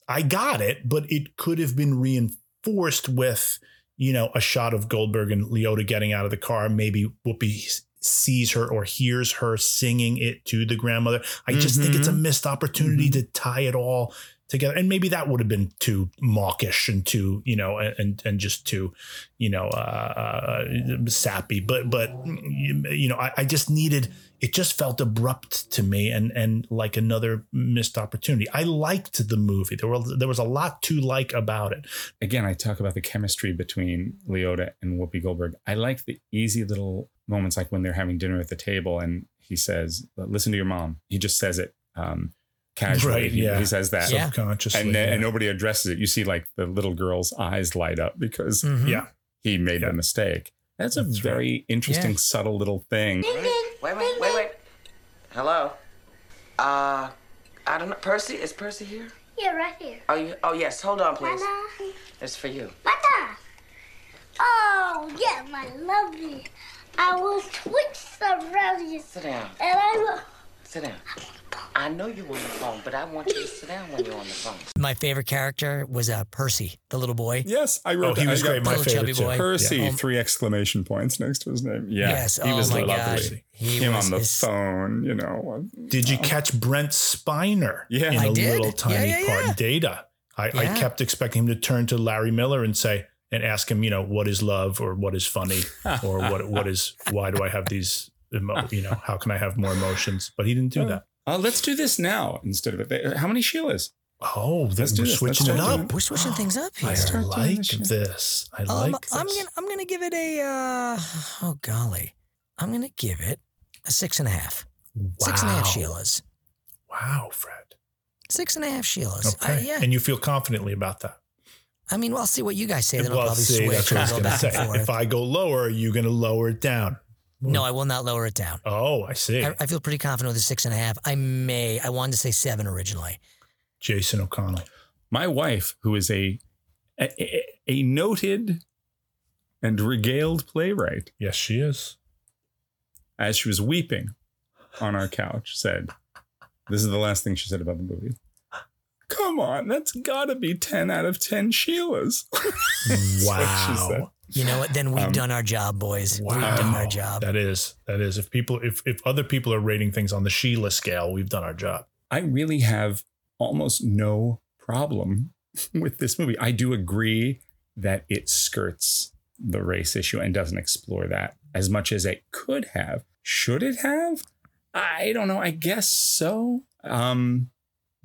I got it, but it could have been reinforced with, you know, a shot of Goldberg and Liotta getting out of the car. Maybe Whoopi sees her or hears her singing it to the grandmother. I just think it's a mm-hmm. missed opportunity mm-hmm. to tie it all together. And maybe that would have been too mawkish and too, you know, and and just too, you know, uh, uh, sappy. But but you know, I, I just needed. It just felt abrupt to me, and and like another missed opportunity. I liked the movie. There were there was a lot to like about it. again, I talk about the chemistry between Liotta and Whoopi Goldberg. I like the easy little moments, like when they're having dinner at the table and he says, "Listen to your mom." He just says it um, casually. Right, yeah. he, says that, Yeah. Subconsciously, and, yeah. and nobody addresses it. You see, like the little girl's eyes light up because Mhm. yeah. he made Yeah. the mistake. That's a That's right. very interesting, Yeah. subtle little thing. Wait, wait, wait, wait, wait. Hello? Uh, I don't know. Percy? Is Percy here? Yeah, right here. Oh, you, oh yes. Hold on, please. Mama. It's for you. Mama. Oh, yeah, my lovely. I will twitch around you. Sit down. And I will. Sit down. I know you're on the phone, but I want you to sit down when you're on the phone. My favorite character was uh, Percy, the little boy. Yes, I wrote. Oh, wrote. he was I great. My favorite too. boy. Percy, Yeah. Three exclamation points next to his name. Yeah, Yes. he oh was my lovely. God. He Him was on the his- phone, you know. Did you Oh. catch Brent Spiner Yeah. in I a did. little tiny yeah, part? yeah. Data. I, I kept expecting him to turn to Larry Miller and say and ask him, you know, what is love or what is funny or what what is why do I have these emo- you know, how can I have more emotions? But he didn't do that. Uh, let's do this now instead of it. How many Sheilas? Oh, Let's do we're this. switching Let's it up. doing We're switching things up here. I start like this I Um, like I'm this. gonna I'm gonna give it a uh, oh golly, I'm gonna give it a six and a half. Six and a half Sheilas. Wow, Fred. Six and a half Sheilas. Okay. I, yeah. And you feel confidently about that. I mean, well, I'll see what you guys say. Then I'll probably see, switch that's what I was going to back say. and. If I go lower, are you going to lower it down? No, I will not lower it down. Oh, I see. I, I feel pretty confident with a six and a half. I may. I wanted to say seven originally. Jason O'Connell. My wife, who is a a, a- a noted and regaled playwright, Yes, she is. as she was weeping on our couch, said, This is the last thing she said about the movie. Come on, that's gotta be 10 out of 10 Sheilas. That's what she said. Wow. You know what? Then we've Um, done our job, boys. We've done our job. That is that is if people if if other people are rating things on the Sheila scale, we've done our job. I really have almost no problem with this movie. I do agree that it skirts the race issue and doesn't explore that as much as it could have. Should it have? I don't know. I guess so. Um,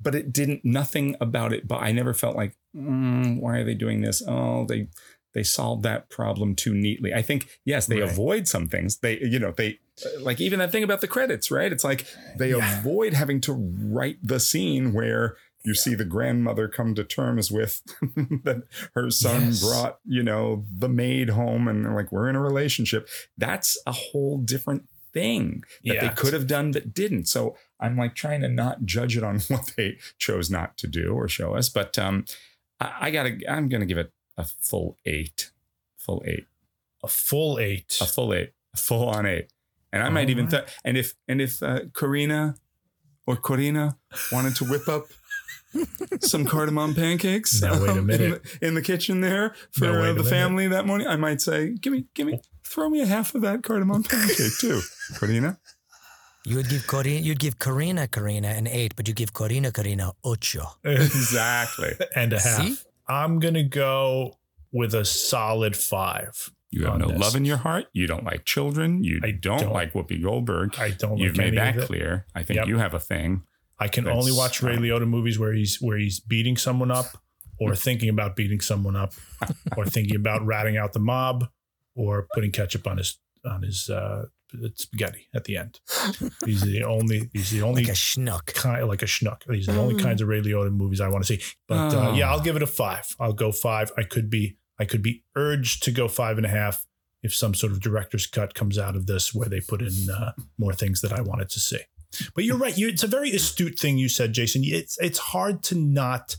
but it didn't. Nothing about it. But I never felt like, mm, why are they doing this? Oh, they they solved that problem too neatly. I think yes, they Right. avoid some things. They you know they like even that thing about the credits, right? It's like they Yeah. avoid having to write the scene where you see the grandmother come to terms with that her son Yes. brought, you know, the maid home and they're like, we're in a relationship. That's a whole different thing that Yeah. they could have done but didn't. So I'm like trying to not judge it on what they chose not to do or show us. But um I, I gotta I'm gonna give it a full eight. Full eight. A full eight. A full eight. A full on eight. And I might even Alright. th- and if and if uh, Karina or Corrina wanted to whip up some cardamom pancakes Now, wait a um, in, minute. the, in the kitchen there for Now, wait uh, a the minute. family that morning, I might say, "Give me, give me, throw me a half of that cardamom pancake too, Corrina." You would give Corrina, you'd give Karina Karina an eight, but you give Corrina Karina ocho. Exactly. and a half. See? I'm gonna go with a solid five. You have no this. love in your heart. You don't like children. You I don't, don't. like Whoopi Goldberg. I don't. You've like made that clear. I think Yep. you have a thing. I can only watch Ray. Liotta movies where he's where he's beating someone up, or thinking about beating someone up, or thinking about ratting out the mob, or putting ketchup on his on his uh, spaghetti at the end. These are the only. These are the only Like a schnook. kind like a schnuck. These are the only kinds of Ray Liotta movies I want to see. But uh, Oh. yeah, I'll give it a five. I'll go five. I could be I could be urged to go five and a half if some sort of director's cut comes out of this where they put in uh, more things that I wanted to see. But you're right. You, it's a very astute thing you said, Jason. It's it's hard to not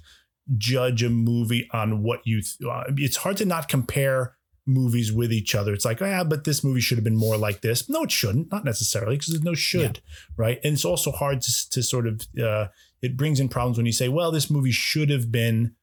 judge a movie on what you. Th- uh, it's hard to not compare movies with each other. It's like, ah, but this movie should have been more like this. No, it shouldn't. Not necessarily because there's no should, right? And it's also hard to, to sort of. Uh, it brings in problems when you say, well, this movie should have been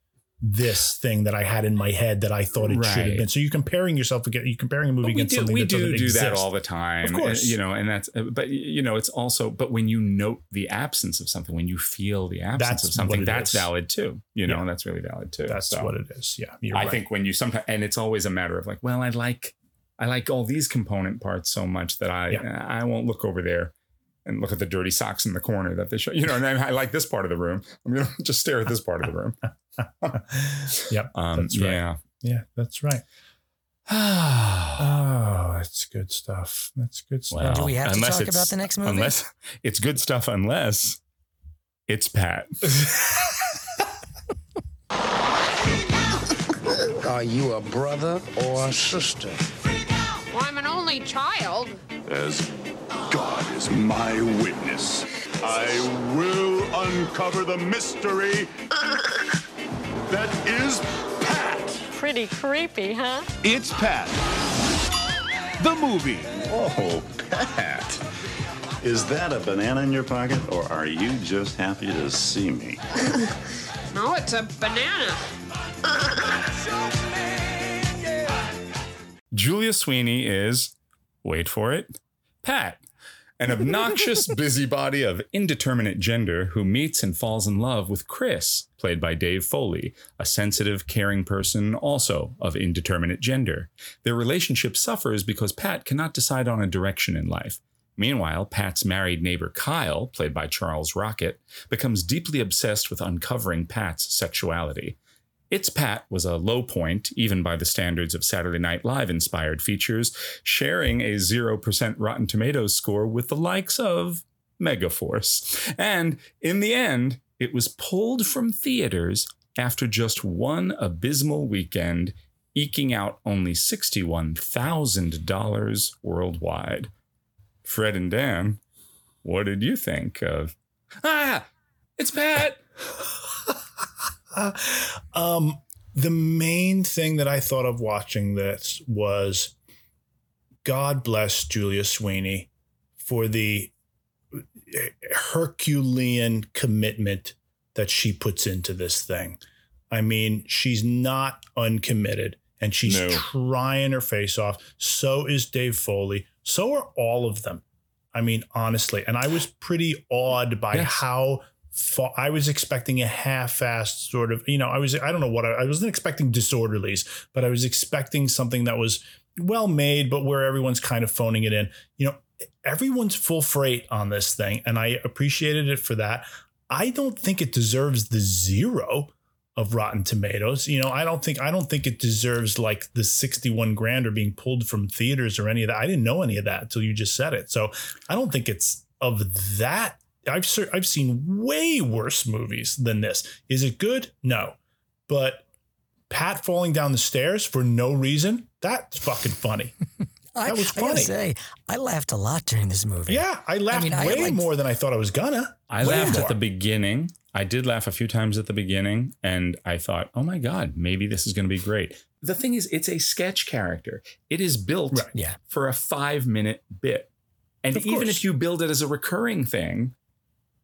this thing that I had in my head that I thought it should have been. So you're comparing yourself against you're comparing a movie against do, something we that do do exist. that all the time, Of course. uh, you know, and that's. uh, But you know, it's also. But when you note the absence of something, when you feel the absence That's of something, that's is. valid too. You know, Yeah. and that's really valid too. That's So what it is. Yeah, I right. think when you sometimes, and it's always a matter of like, well, I like, I like all these component parts so much that I, Yeah. I won't look over there and look at the dirty socks in the corner that they show. You know, and I, I like this part of the room. I'm gonna just stare at this part of the room. Yep, Um, that's right. yeah. Yeah, that's right. Oh, that's good stuff. That's good stuff. Well, Do we have to unless talk it's- about the next movie? Unless it's good stuff, unless it's Pat. Are you a brother or a sister? Well, I'm an only child. As God is my witness, I will uncover the mystery that is Pat. Pretty creepy, huh? It's Pat. The movie. Oh, Pat. Is that a banana in your pocket, or are you just happy to see me? No, it's a banana. Julia Sweeney is, wait for it, Pat, an obnoxious busybody of indeterminate gender who meets and falls in love with Chris, played by Dave Foley, a sensitive, caring person also of indeterminate gender. Their relationship suffers because Pat cannot decide on a direction in life. Meanwhile, Pat's married neighbor Kyle, played by Charles Rocket, becomes deeply obsessed with uncovering Pat's sexuality. It's Pat was a low point, even by the standards of Saturday Night Live inspired features, sharing a 0% Rotten Tomatoes score with the likes of Megaforce. And in the end, it was pulled from theaters after just one abysmal weekend, eking out only $61,000 worldwide. Fred and Dan, what did you think of? Ah, it's Pat! um, the main thing that I thought of watching this was God bless Julia Sweeney for the Herculean commitment that she puts into this thing. I mean, she's not uncommitted and she's No. trying her face off. So is Dave Foley. So are all of them. I mean, honestly. And I was pretty awed by Yes. how far I was expecting a half-assed sort of, you know, I was I don't know what I, I wasn't expecting disorderlies, but I was expecting something that was well made, but where everyone's kind of phoning it in. You know, everyone's full freight on this thing, and I appreciated it for that. I don't think it deserves the zero of Rotten Tomatoes. You know, I don't think I don't think it deserves like the 61 grand or being pulled from theaters or any of that. I didn't know any of that until you just said it. So I don't think it's of that. I've I've seen way worse movies than this. Is it good? No. But Pat falling down the stairs for no reason, that's fucking funny. I, That was funny. I gotta say, I laughed a lot during this movie. Yeah, I laughed I mean, I way liked- more than I thought I was gonna. I Way laughed more. at the beginning. I did laugh a few times at the beginning, and I thought, oh my God, maybe this is going to be great. The thing is, it's a sketch character. It is built Right. Yeah. for a five minute bit. And Of even course. if you build it as a recurring thing,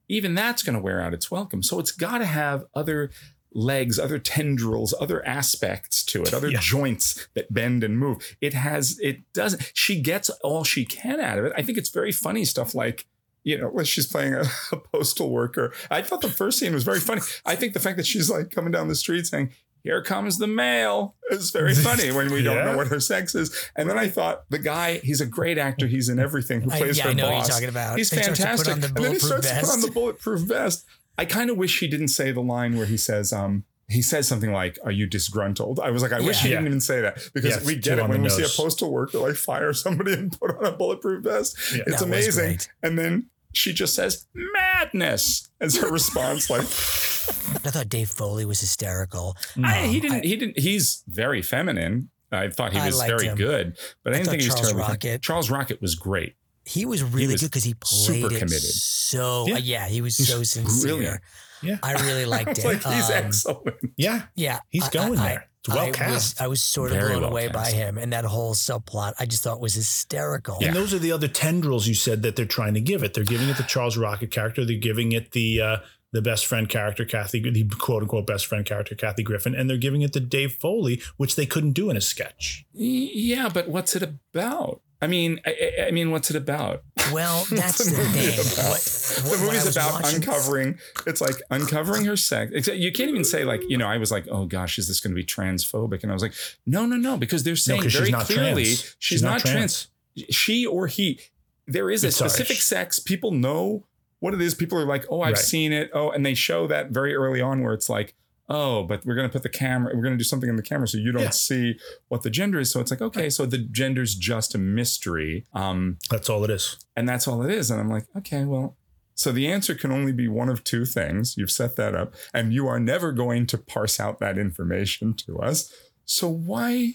even that's going to wear out its welcome. So it's got to have other legs, other tendrils, other aspects to it, other Yeah. joints that bend and move. It has, it doesn't, she gets all she can out of it. I think it's very funny stuff like, you know, when she's playing a, a postal worker. I thought the first scene was very funny. I think the fact that she's like coming down the street saying, here comes the mail is very funny when we don't know what her sex is. And then I thought the guy, he's a great actor. He's in everything who I- plays yeah, her I know what you're talking about. He's He starts to put fantastic. and then he starts to put on the bulletproof vest. I kind of wish he didn't say the line where he says, um, he says something like, Are you disgruntled? I was like, I wish he Yeah. didn't even say that because Yeah, we get it when the we see a postal worker like fire somebody and put on a bulletproof vest. Yeah. It's amazing. And then she just says, Madness as her response. Like, I thought Dave Foley was hysterical. I, he Um, didn't. I- he didn't. He's very feminine. I thought he was very him. good, but I, I didn't thought think he was Charles terrible. Rocket- Charles Rocket was great. He was really was good because he played super it committed. so. Yeah. uh, Yeah, he was He's so sincere. brilliant. Yeah. I really liked it. like he's Um, excellent. Yeah. Yeah, He's I- going I- there. It's well I cast. Was, I was sort of Very blown well away by him, and that whole subplot I just thought was hysterical. And those are the other tendrils you said that they're trying to give it. They're giving it the Charles Rocket character. They're giving it the uh, the best friend character, Kathy, the quote unquote best friend character, Kathy Griffin, and they're giving it to Dave Foley, which they couldn't do in a sketch. Yeah, but what's it about? I mean, I, I- mean, what's it about? Well, that's the movie thing. about? What- the what- when I movie's about watching- uncovering. It's like uncovering her sex. Except you can't even say like you know. I was like, oh gosh, is this going to be transphobic? And I was like, no, no, no, because they're saying she's very not clearly trans. she's, not, trans. She or he. There is a It's- specific sex. People know what it is. People are like, oh, I've Right. seen it. Oh, and they show that very early on where it's like. Oh, but we're going to put the camera, we're going to do something in the camera so you don't Yeah. see what the gender is. So it's like, okay, so the gender's just a mystery. Um, That's all it is. and that's all it is. And I'm like, okay, well, so the answer can only be one of two things. You've set that up, and you are never going to parse out that information to us. So why?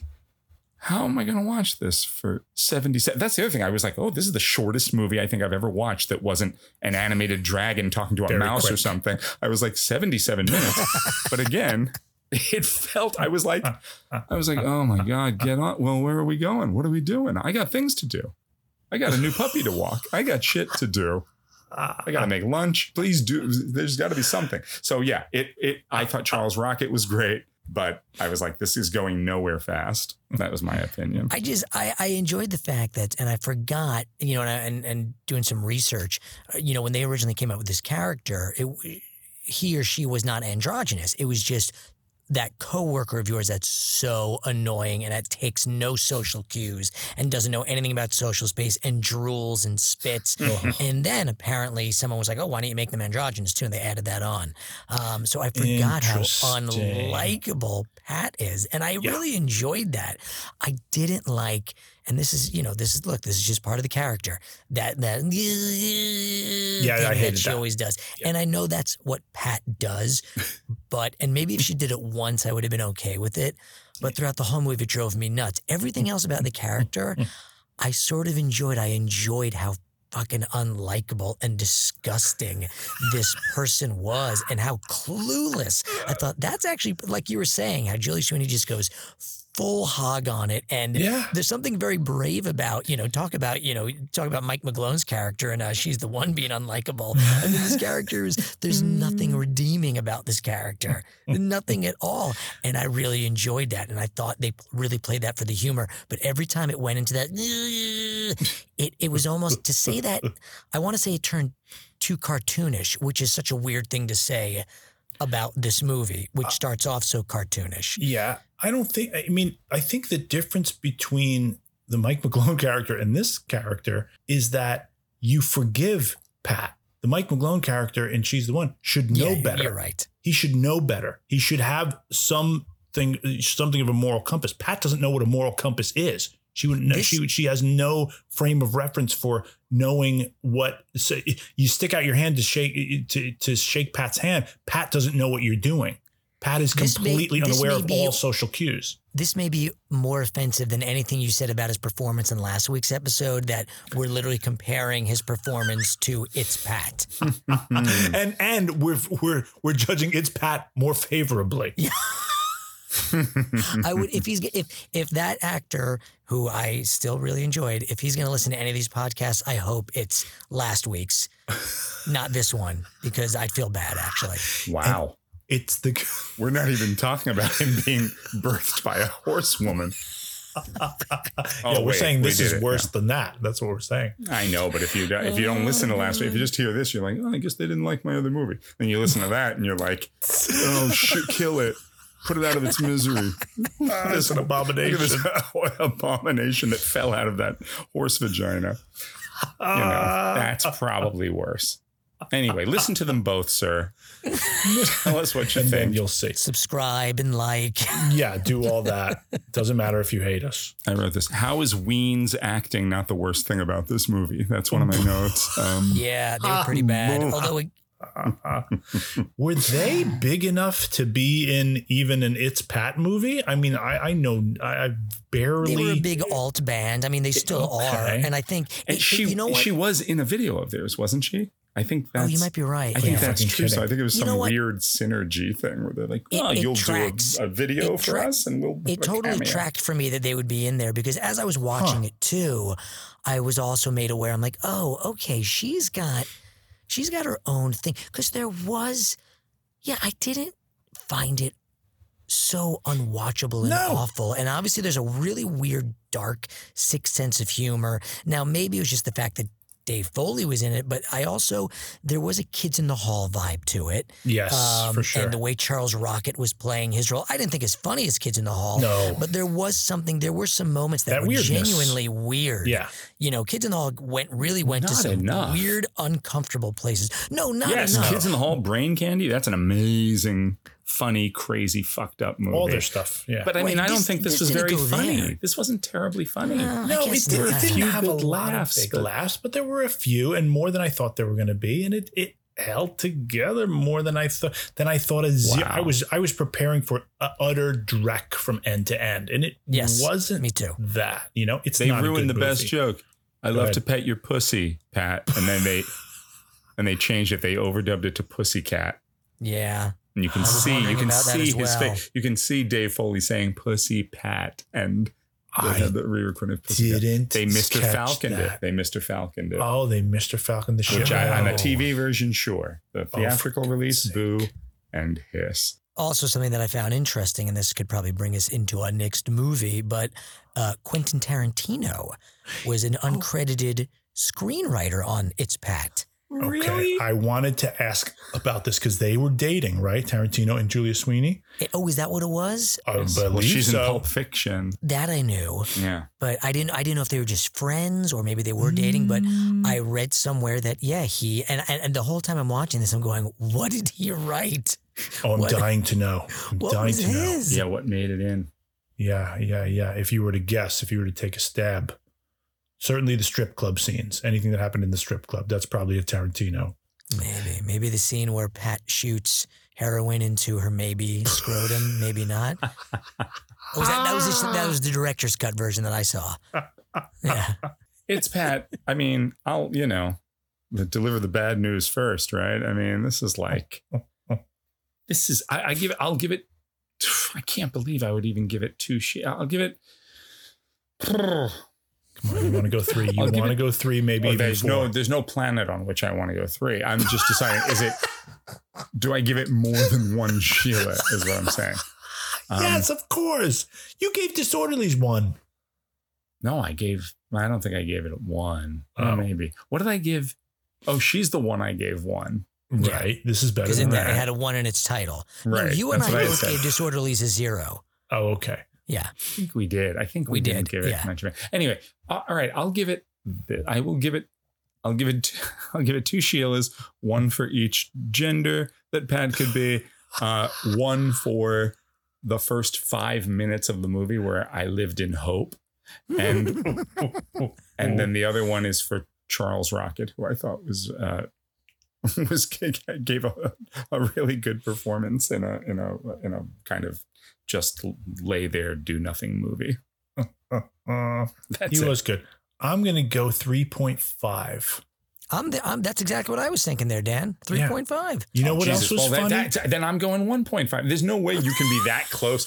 How am I going to watch this for 77? That's the other thing. I was like, oh, this is the shortest movie I think I've ever watched that wasn't an animated dragon talking to a Very mouse or something. I was like 77 minutes. but again, it felt, I was like, I was like, oh my God, get on. Well, where are we going? What are we doing? I got things to do. I got a new puppy to walk. I got shit to do. I got to make lunch. Please do. There's got to be something. So yeah, it it. I thought Charles Rocket was great, but I was like, this is going nowhere fast. That was my opinion. I just I, I enjoyed the fact that, and I forgot, you know, and and, and doing some research, uh, you know, when they originally came up with this character, it, he or she was not androgynous. It was just that coworker of yours that's so annoying and that takes no social cues and doesn't know anything about social space and drools and spits. and then apparently someone was like, "Oh, why don't you make them androgynous too?" And they added that on. Um, so I forgot how unlikable Pat is, and I really enjoyed that. I didn't like, and this is you know this is look, this is just part of the character that that Yeah, thing I that she that. always does, and I know that's what Pat does, but and maybe if she did it once, I would have been okay with it. But throughout the whole movie, it drove me nuts. Everything else about the character, I sort of enjoyed. I enjoyed how fucking unlikable and disgusting this person was and how clueless. I thought that's actually like you were saying, how Julie Sweeney just goes full hog on it. And Yeah. there's something very brave about, you know, talk about, you know, talk about Mike McGlone's character and uh, she's the one being unlikable. I mean, this character is, there's nothing redeeming about this character, nothing at all. And I really enjoyed that. And I thought they really played that for the humor. But every time it went into that, it, it was almost to say that, I want to say it turned too cartoonish, which is such a weird thing to say about this movie, which uh, starts off so cartoonish. Yeah, I don't think. I mean, I think the difference between the Mike McGlone character and this character is that you forgive Pat. The Mike McGlone character, and she's the one, should know Yeah, better. you're right. He should know better. He should have something, something of a moral compass. Pat doesn't know what a moral compass is. She would know. This- she she has no frame of reference for knowing what. So you stick out your hand to shake to to shake Pat's hand. Pat doesn't know what you're doing. Pat is This may- completely unaware of be- all social cues. This may be more offensive than anything you said about his performance in last week's episode. That we're literally comparing his performance to It's Pat. and and we're we're we're judging its Pat more favorably. I would if he's if if that actor who I still really enjoyed, if he's going to listen to any of these podcasts, I hope it's last week's, not this one, because I'd feel bad actually. Wow. It's the We're not even talking about him being birthed by a horsewoman. yeah, Oh, we're wait, saying this did is it, worse yeah. than that. That's what we're saying. I know, but if you if you don't listen to last week, if you just hear this, you're like, oh, I guess they didn't like my other movie. Then you listen to that, and you're like, oh shit, kill it, put it out of its misery. It's an abomination. this abomination that fell out of that horse vagina. You know, that's probably worse. Anyway, listen to them both, sir. Tell us what you and then think. you'll see. Subscribe and like. Yeah, do all that. Doesn't matter if you hate us. I wrote this. How is Ween's acting not the worst thing about this movie? That's one of my notes. Um, Yeah, they were pretty bad. Although it, Were they big enough to be in even an It's Pat movie? I mean, I, I know I, I barely. they were a big alt band. I mean, they still are. Okay. And I think and it- she, you know what? she was in a video of theirs, wasn't she? I think oh, that's. you might be right. I think that's true. So I think it was You some know weird synergy thing where they're like, "Oh, it you'll tracks. do a, a video It for us, and we'll." it totally cameo." tracked for me that they would be in there because as I was watching it too, I was also made aware. I'm like, oh, okay, she's got, she's got her own thing. Because there was, yeah, I didn't find it so unwatchable and No. awful. And obviously, there's a really weird, dark, sick sense of humor. Now, maybe it was just the fact that. Dave Foley was in it, but I also there was a Kids in the Hall vibe to it. Yes, for sure. Um, And the way Charles Rocket was playing his role, I didn't think as funny as Kids in the Hall. No. but there was something. There were some moments that, That were weirdness. genuinely weird. Yeah. you know, Kids in the Hall went really went to some enough. weird, uncomfortable places. No, not Yes, enough. Kids in the Hall, Brain Candy. That's an amazing, funny, crazy, fucked up movie. all their stuff. Yeah. But I Wait, mean, I don't this- think this, this was didn't very go funny. there. This wasn't terribly funny. No, I no, guess it, did, not. it didn't have a good lot laughs, of big but- laughs, but there were a few, and more than I thought there were going to be, and it it held together more than I thought. Than I thought. A ze- Wow. I was I was preparing for a utter dreck from end to end, and it Yes, wasn't. me too. That you know, it's They not a ruined the good best movie. joke. I Go love ahead. to pet your pussy, Pat. And then they and they changed it. They overdubbed it to pussycat. yeah, And you can see you can see his well. face. You can see Dave Foley saying pussy pat and they I had the re-recorded pussycat. didn't They Mr. catch Falcon that. it. They Mr. Falcon it. Oh, they Mr. Falcon the show. Which I, on the TV version, sure. The Oh, theatrical release, sake. boo and hiss. Also, something that I found interesting, and this could probably bring us into our next movie, but uh, Quentin Tarantino was an Oh. uncredited screenwriter on It's Pat. Okay, I wanted to ask about this because they were dating, right? Tarantino and Julia Sweeney. Eh, Oh, is that what it was? I Yes. believe well, she's so. in Pulp Fiction. That I knew, Yeah. but I didn't. I didn't know if they were just friends or maybe they were dating. But Mm. I read somewhere that yeah, he and, and and the whole time I'm watching this, I'm going, what did he write? Oh, I'm What- dying to know. I'm What dying was to know. his? Yeah, what made it in? Yeah, yeah, yeah. If you were to guess, if you were to take a stab, certainly the strip club scenes, anything that happened in the strip club, that's probably a Tarantino. Maybe, maybe the scene where Pat shoots heroin into her maybe scrotum, maybe not. Oh, was that, that was the, that was the director's cut version that I saw. Yeah, It's Pat. I mean, I'll, you know, deliver the bad news first, right? I mean, this is like, this is, I, I give it, I'll give it, I can't believe I would even give it two. She- I'll give it. Come on, you want to go three? You want to go three? Maybe Oh, there's four. no there's no planet on which I want to go three. I'm just deciding is it do I give it more than one Sheila is what I'm saying. Um, yes, of course. You gave Disorderlies one. No, I gave I don't think I gave it one. Or Oh. maybe. What did I give? Oh, she's the one I gave one. Right. This is better Because than it, that. it had a one in its title. No, Right, you and that's I what both gave Disorderlies a zero. oh, okay. Yeah. I think we did. I think we, We didn't did, give it yeah. much of it. Anyway, uh, all right. I'll give it. I will give it. I'll give it. I'll give it two Sheilas, one for each gender that Pat could be. Uh, one for the first five minutes of the movie where I lived in hope, and and then the other one is for Charles Rocket, who I thought was uh, was gave a, a really good performance in a in a in a kind of just lay there do nothing movie. That's he it. was good. I'm going to go 3.5. I'm, the, I'm that's exactly what I was thinking there, Dan. Three point five. You know Oh, what Jesus. else was Well, that- funny? that- then I'm going 1.5. There's no way you can be that close.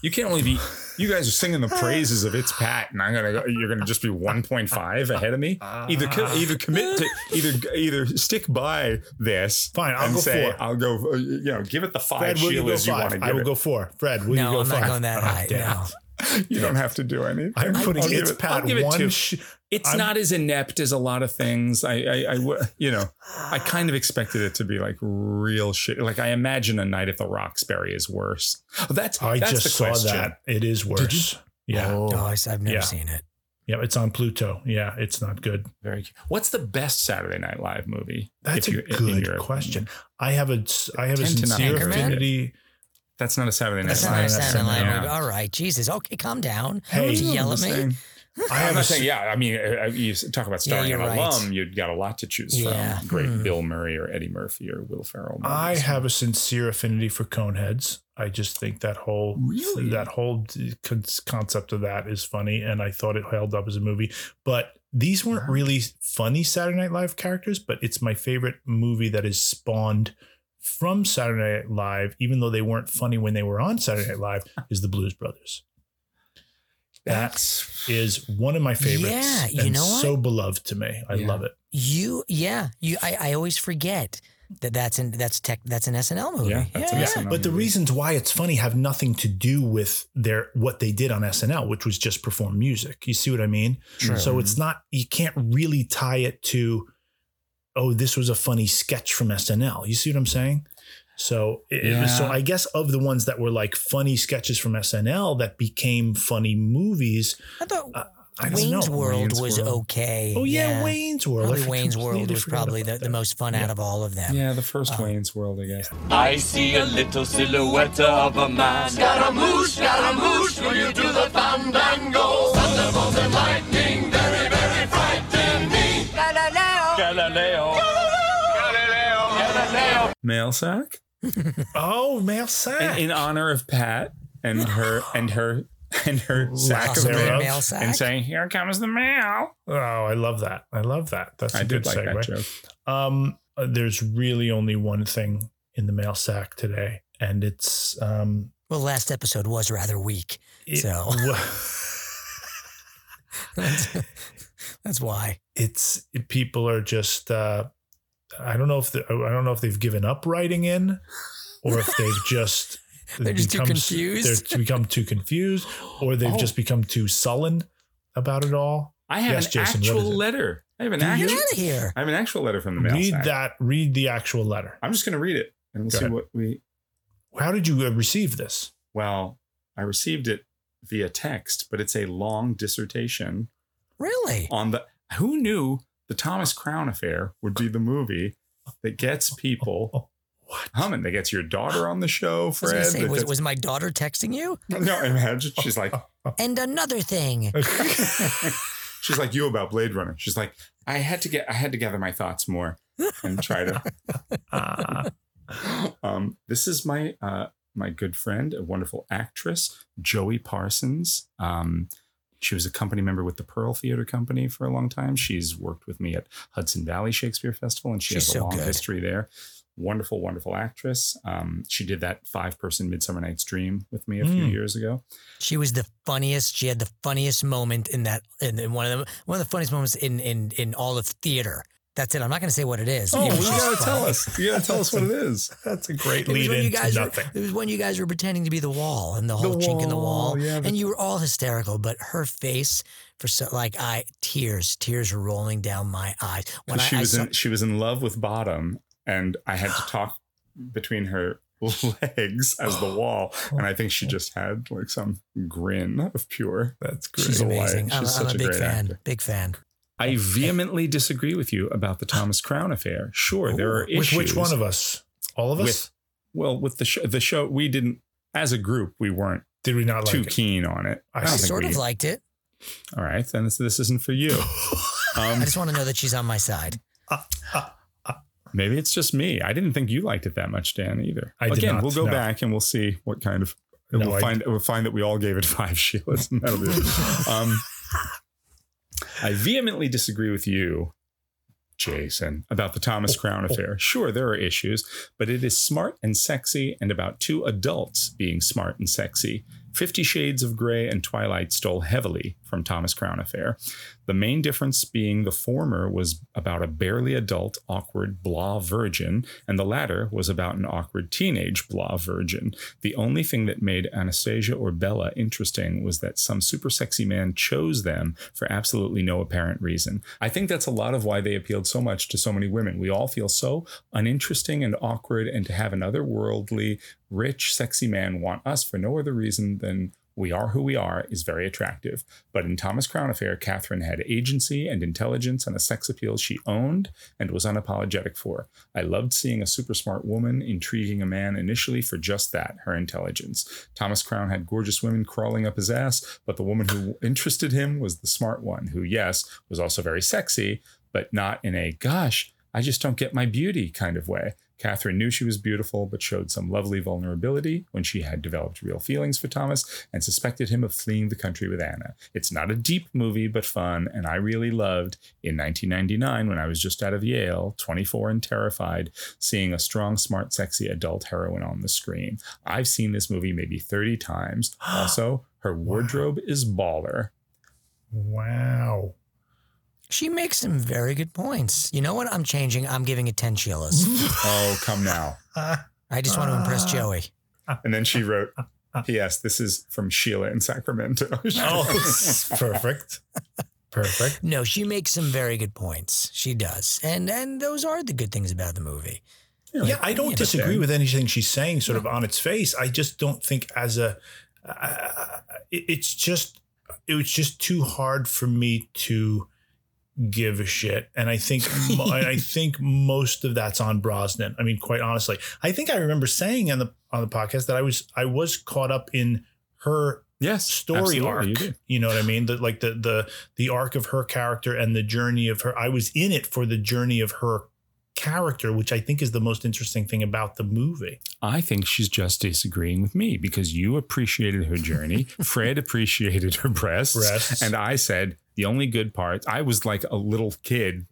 You can't only be. You guys are singing the praises of it's Pat, and I'm gonna go. You're gonna just be 1.5 ahead of me. Either co- either commit to either either stick by this. Fine, I'll and go say, four. I'll go. uh, You know, give it the five Fred, will you go Sheilas you, want five? to I will it. go four. Fred, will No, you go I'm not five? going that Oh, high. damn. No. You don't have to do anything. I'm putting I'll give it's it- Pat I'll give it one. two. sh- It's I'm- not as inept as a lot of things. I, I, I w- you know, I kind of expected it to be like real shit. Like I imagine a night at the Roxbury is worse. Oh, that's I that's just the saw question. that. It is worse. Yeah. Oh, oh I, have never Yeah. seen it. Yeah, it's on Pluto. Yeah, it's not good. Very. What's the best Saturday Night Live movie? That's a you- good question. opinion? I have a I have a Tend to not sincere be very affinity. That's not a Saturday Night That's Live. not a Saturday Night yeah. All right, Jesus. Okay, calm down. Hey. Don't yell at me. I have a saying, yeah. I mean, uh, you talk about Yeah, starring you're an right. alum. You've got a lot to choose Yeah. from. Great Hmm. Bill Murray or Eddie Murphy or Will Ferrell. I movies. have a sincere affinity for Coneheads. I just think that whole Really? that whole concept of that is funny, and I thought it held up as a movie. But these weren't really funny Saturday Night Live characters. But it's my favorite movie that is spawned from Saturday Night Live, even though they weren't funny when they were on Saturday Night Live. Is the Blues Brothers? That's Is one of my favorites. Yeah, you and know what? so beloved to me. I Yeah. love it. You, yeah, you. I, I always forget that that's in that's tech that's an SNL movie. Yeah, that's an yeah. SNL But the reasons why it's funny have nothing to do with their what they did on SNL, which was just perform music. You see what I mean? True. So it's not you can't really tie it to oh this was a funny sketch from SNL. You see what I'm saying? So it, it was- so I guess of the ones that were like funny sketches from SNL that became funny movies, I thought uh, I Wayne's know. World Wayne's was World. okay. Oh yeah, Wayne's World. Probably Wayne's World completely was probably the, the most fun out of all of them. yeah, the first Wayne's World, I guess. I see a little silhouette of a man. Scaramouche, Scaramouche, will you do the fandango? Thunderbolts and Galileo. Galileo. Galileo. Galileo. Mail sack. Oh, Mail Sack. in, in honor of Pat and her and her and her sack of Awesome mail, mail sack. and saying, "Here comes the mail." Oh, I love that. I love that. That's a I good did like segue. that joke. Um, uh, there's really only one thing in the mail sack today, and it's um, Well, last episode was rather weak, it- so that's, that's why. It's people are just. Uh, I don't know if the, I don't know if they've given up writing in, or if they've just they're just too confused. They've become too confused, or they've Oh. just become too sullen about it all. I have Yes, an Jason, actual letter. I have an Get actual. out of here. I have an actual letter from the mail Read sack. that. Read the actual letter. I'm just going to read it and we'll Go see ahead. what we. How did you uh, receive this? Well, I received it via text, but it's a long dissertation Really? on the. Who knew the Thomas Crown affair would be the movie that gets people What? humming? That gets your daughter on the show, I was Fred. say, was, was my daughter texting you? no, I imagine she's like, And another thing. she's like you about Blade Runner. She's like, I had to get, I had to gather my thoughts more and try to. Ah. um, this is my uh, my good friend, a wonderful actress, Joey Parsons. Um, she was a company member with the Pearl Theater Company for a long time. She's worked with me at Hudson Valley Shakespeare Festival, and she She's has a so long good. history there. wonderful, wonderful actress. Um, she did that five person Midsummer Night's Dream with me a few Mm. years ago. She was the funniest. She had the funniest moment in that, in, in one of the one of the funniest moments in in in all of theater. That's it. I'm not going to say what it is. Oh, It you gotta tell us. You gotta tell us what it is. That's a great lead when you nothing. Were, it was when you guys were pretending to be the wall and the whole chink in the wall, wall, yeah, and you were all hysterical. But her face, for so like I tears, tears were rolling down my eyes when I, she I was saw, in, she was in love with Bottom, and I had to talk between her legs as the wall, and I think she just had like some grin of pure. That's she's delight. amazing. I'm, She's I'm such a big great fan. actor. Big fan. I vehemently disagree with you about the Thomas Crown affair. Sure, there are With issues. which one of us? All of us? With well, with the show, the show we didn't as a group we weren't Did we not too like it? keen on it. I I sort we- of liked it. All right, then this, this isn't for you. I Um, just want to know that she's on my side. maybe it's just me. I didn't think you liked it that much, Dan, either. I did Again, not, we'll go no. back and we'll see what kind of. No, we'll I- find we'll find that we all gave it five Sheilas, and that'll be it. Um, I vehemently disagree with you, Jason, about the Thomas Crown affair. Sure, there are issues, but it is smart and sexy, and about two adults being smart and sexy. Fifty Shades of Grey and Twilight stole heavily from Thomas Crown affair. The main difference being the former was about a barely adult, awkward, blah virgin, and the latter was about an awkward teenage, blah virgin. The only thing that made Anastasia or Bella interesting was that some super sexy man chose them for absolutely no apparent reason. I think that's a lot of why they appealed so much to so many women. We all feel so uninteresting and awkward, and to have an otherworldly, rich, sexy man want us for no other reason than we are who we are is very attractive. But in Thomas Crown Affair, Catherine had agency and intelligence and a sex appeal she owned and was unapologetic for. I loved seeing a super smart woman intriguing a man initially for just that, her intelligence. Thomas Crown had gorgeous women crawling up his ass, but the woman who interested him was the smart one, who, yes, was also very sexy, but not in a gosh, I just don't get my beauty kind of way. Catherine knew she was beautiful, but showed some lovely vulnerability when she had developed real feelings for Thomas and suspected him of fleeing the country with Anna. It's not a deep movie, but fun, and I really loved in 1999 when I was just out of Yale, 24 and terrified, seeing a strong, smart, sexy adult heroine on the screen. I've seen this movie maybe 30 times. Also, her wardrobe is baller. Wow. She makes some very good points. You know what? I'm changing. I'm giving it 10 Sheilas. Oh, come now. I just want to impress Joey. And then she wrote, P.S. This is from Sheila in Sacramento. Oh, perfect. Perfect. No, she makes some very good points. She does. And and those are the good things about the movie. Yeah, I don't you know, disagree with anything she's saying, sort of on its face. I just don't think as a, uh, it- it's just, it was just too hard for me to give a shit. And I think, I think most of that's on Brosnan. I mean, quite honestly, I think I remember saying on the on the podcast that I was I was caught up in her yes story arc. you. You know what I mean? The like the the the arc of her character and the journey of her. I was in it for the journey of her character, which I think is the most interesting thing about the movie. I think she's just disagreeing with me because you appreciated her journey. Fred appreciated her breasts. Breasts. And I said the only good parts, I was like a little kid.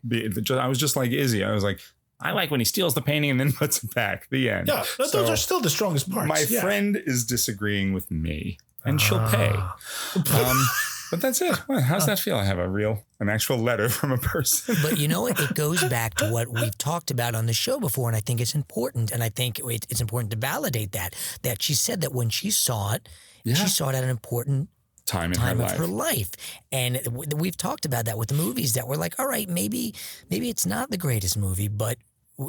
I was just like Izzy. I was like, I like when he steals the painting and then puts it back. The end. Yeah, th- So those are still the strongest parts. My yeah. friend is disagreeing with me and she'll pay. Ah. Um, but that's it. Well, how's that feel? I have a real, an actual letter from a person. But you know what? It goes back to what we've talked about on the show before, and I think it's important. And I think it- it's important to validate that. That she said that when she saw it, she saw it at an important Time in time her of life. her life. And we've talked about that with the movies that we're like, all right, maybe maybe it's not the greatest movie, but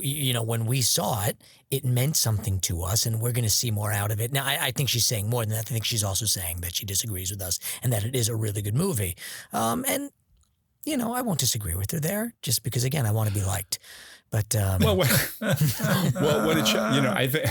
you know, when we saw it, it meant something to us, and we're going to see more out of it. Now, I, I think she's saying more than that. I think she's also saying that she disagrees with us and that it is a really good movie. Um, and you know, I won't disagree with her there, just because again, I want to be liked. But um, Well, what, well, what it you know, I think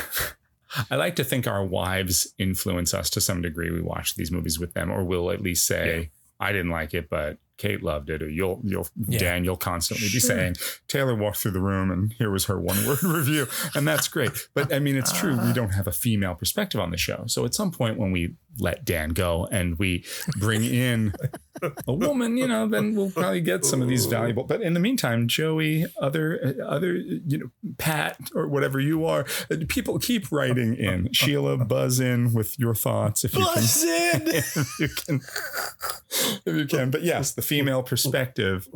I like to think our wives influence us to some degree. We watch these movies with them, or we'll at least say, "I didn't like it, but Kate loved it, or you'll you'll Yeah. Dan, you'll constantly be saying Taylor walked through the room and here was her one word review, and that's great. But I mean, it's true. We don't have a female perspective on the show, so at some point when we let Dan go and we bring in a woman, you know, then we'll probably get some of these valuable. But in the meantime, Joey, other other, you know, Pat or whatever you are, uh, people keep writing in. Sheila, buzz in with your thoughts if you Buzz can. in. if you can, if you can. But yes, the female perspective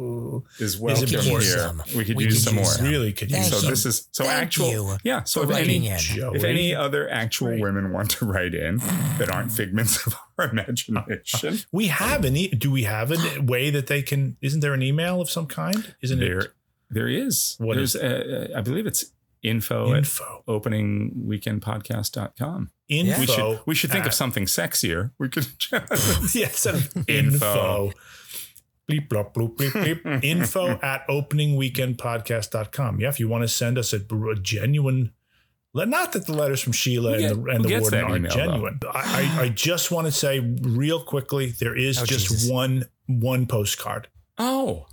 is welcome important. here. Some. We could We use could some use more. Really could use Thank So this is so Thank actual. yeah. So if any in. if any other actual women want to write in that aren't figments of our imagination, We have an. E- do we have a way that they can? Isn't there an email of some kind? Isn't there it there is. What There's is uh, uh, I believe it's info, info? at openingweekendpodcast.com. Info. We should we should think of something sexier. We could yeah, instead of Info. info. Bleep, blop, bloop, bleep, bleep. info at openingweekendpodcast.com. Yeah, if you want to send us a, a genuine, not that the letters from Sheila Who and the, and the warden are genuine. I, I, I just want to say real quickly there is Oh, just Jesus. one one postcard. Oh.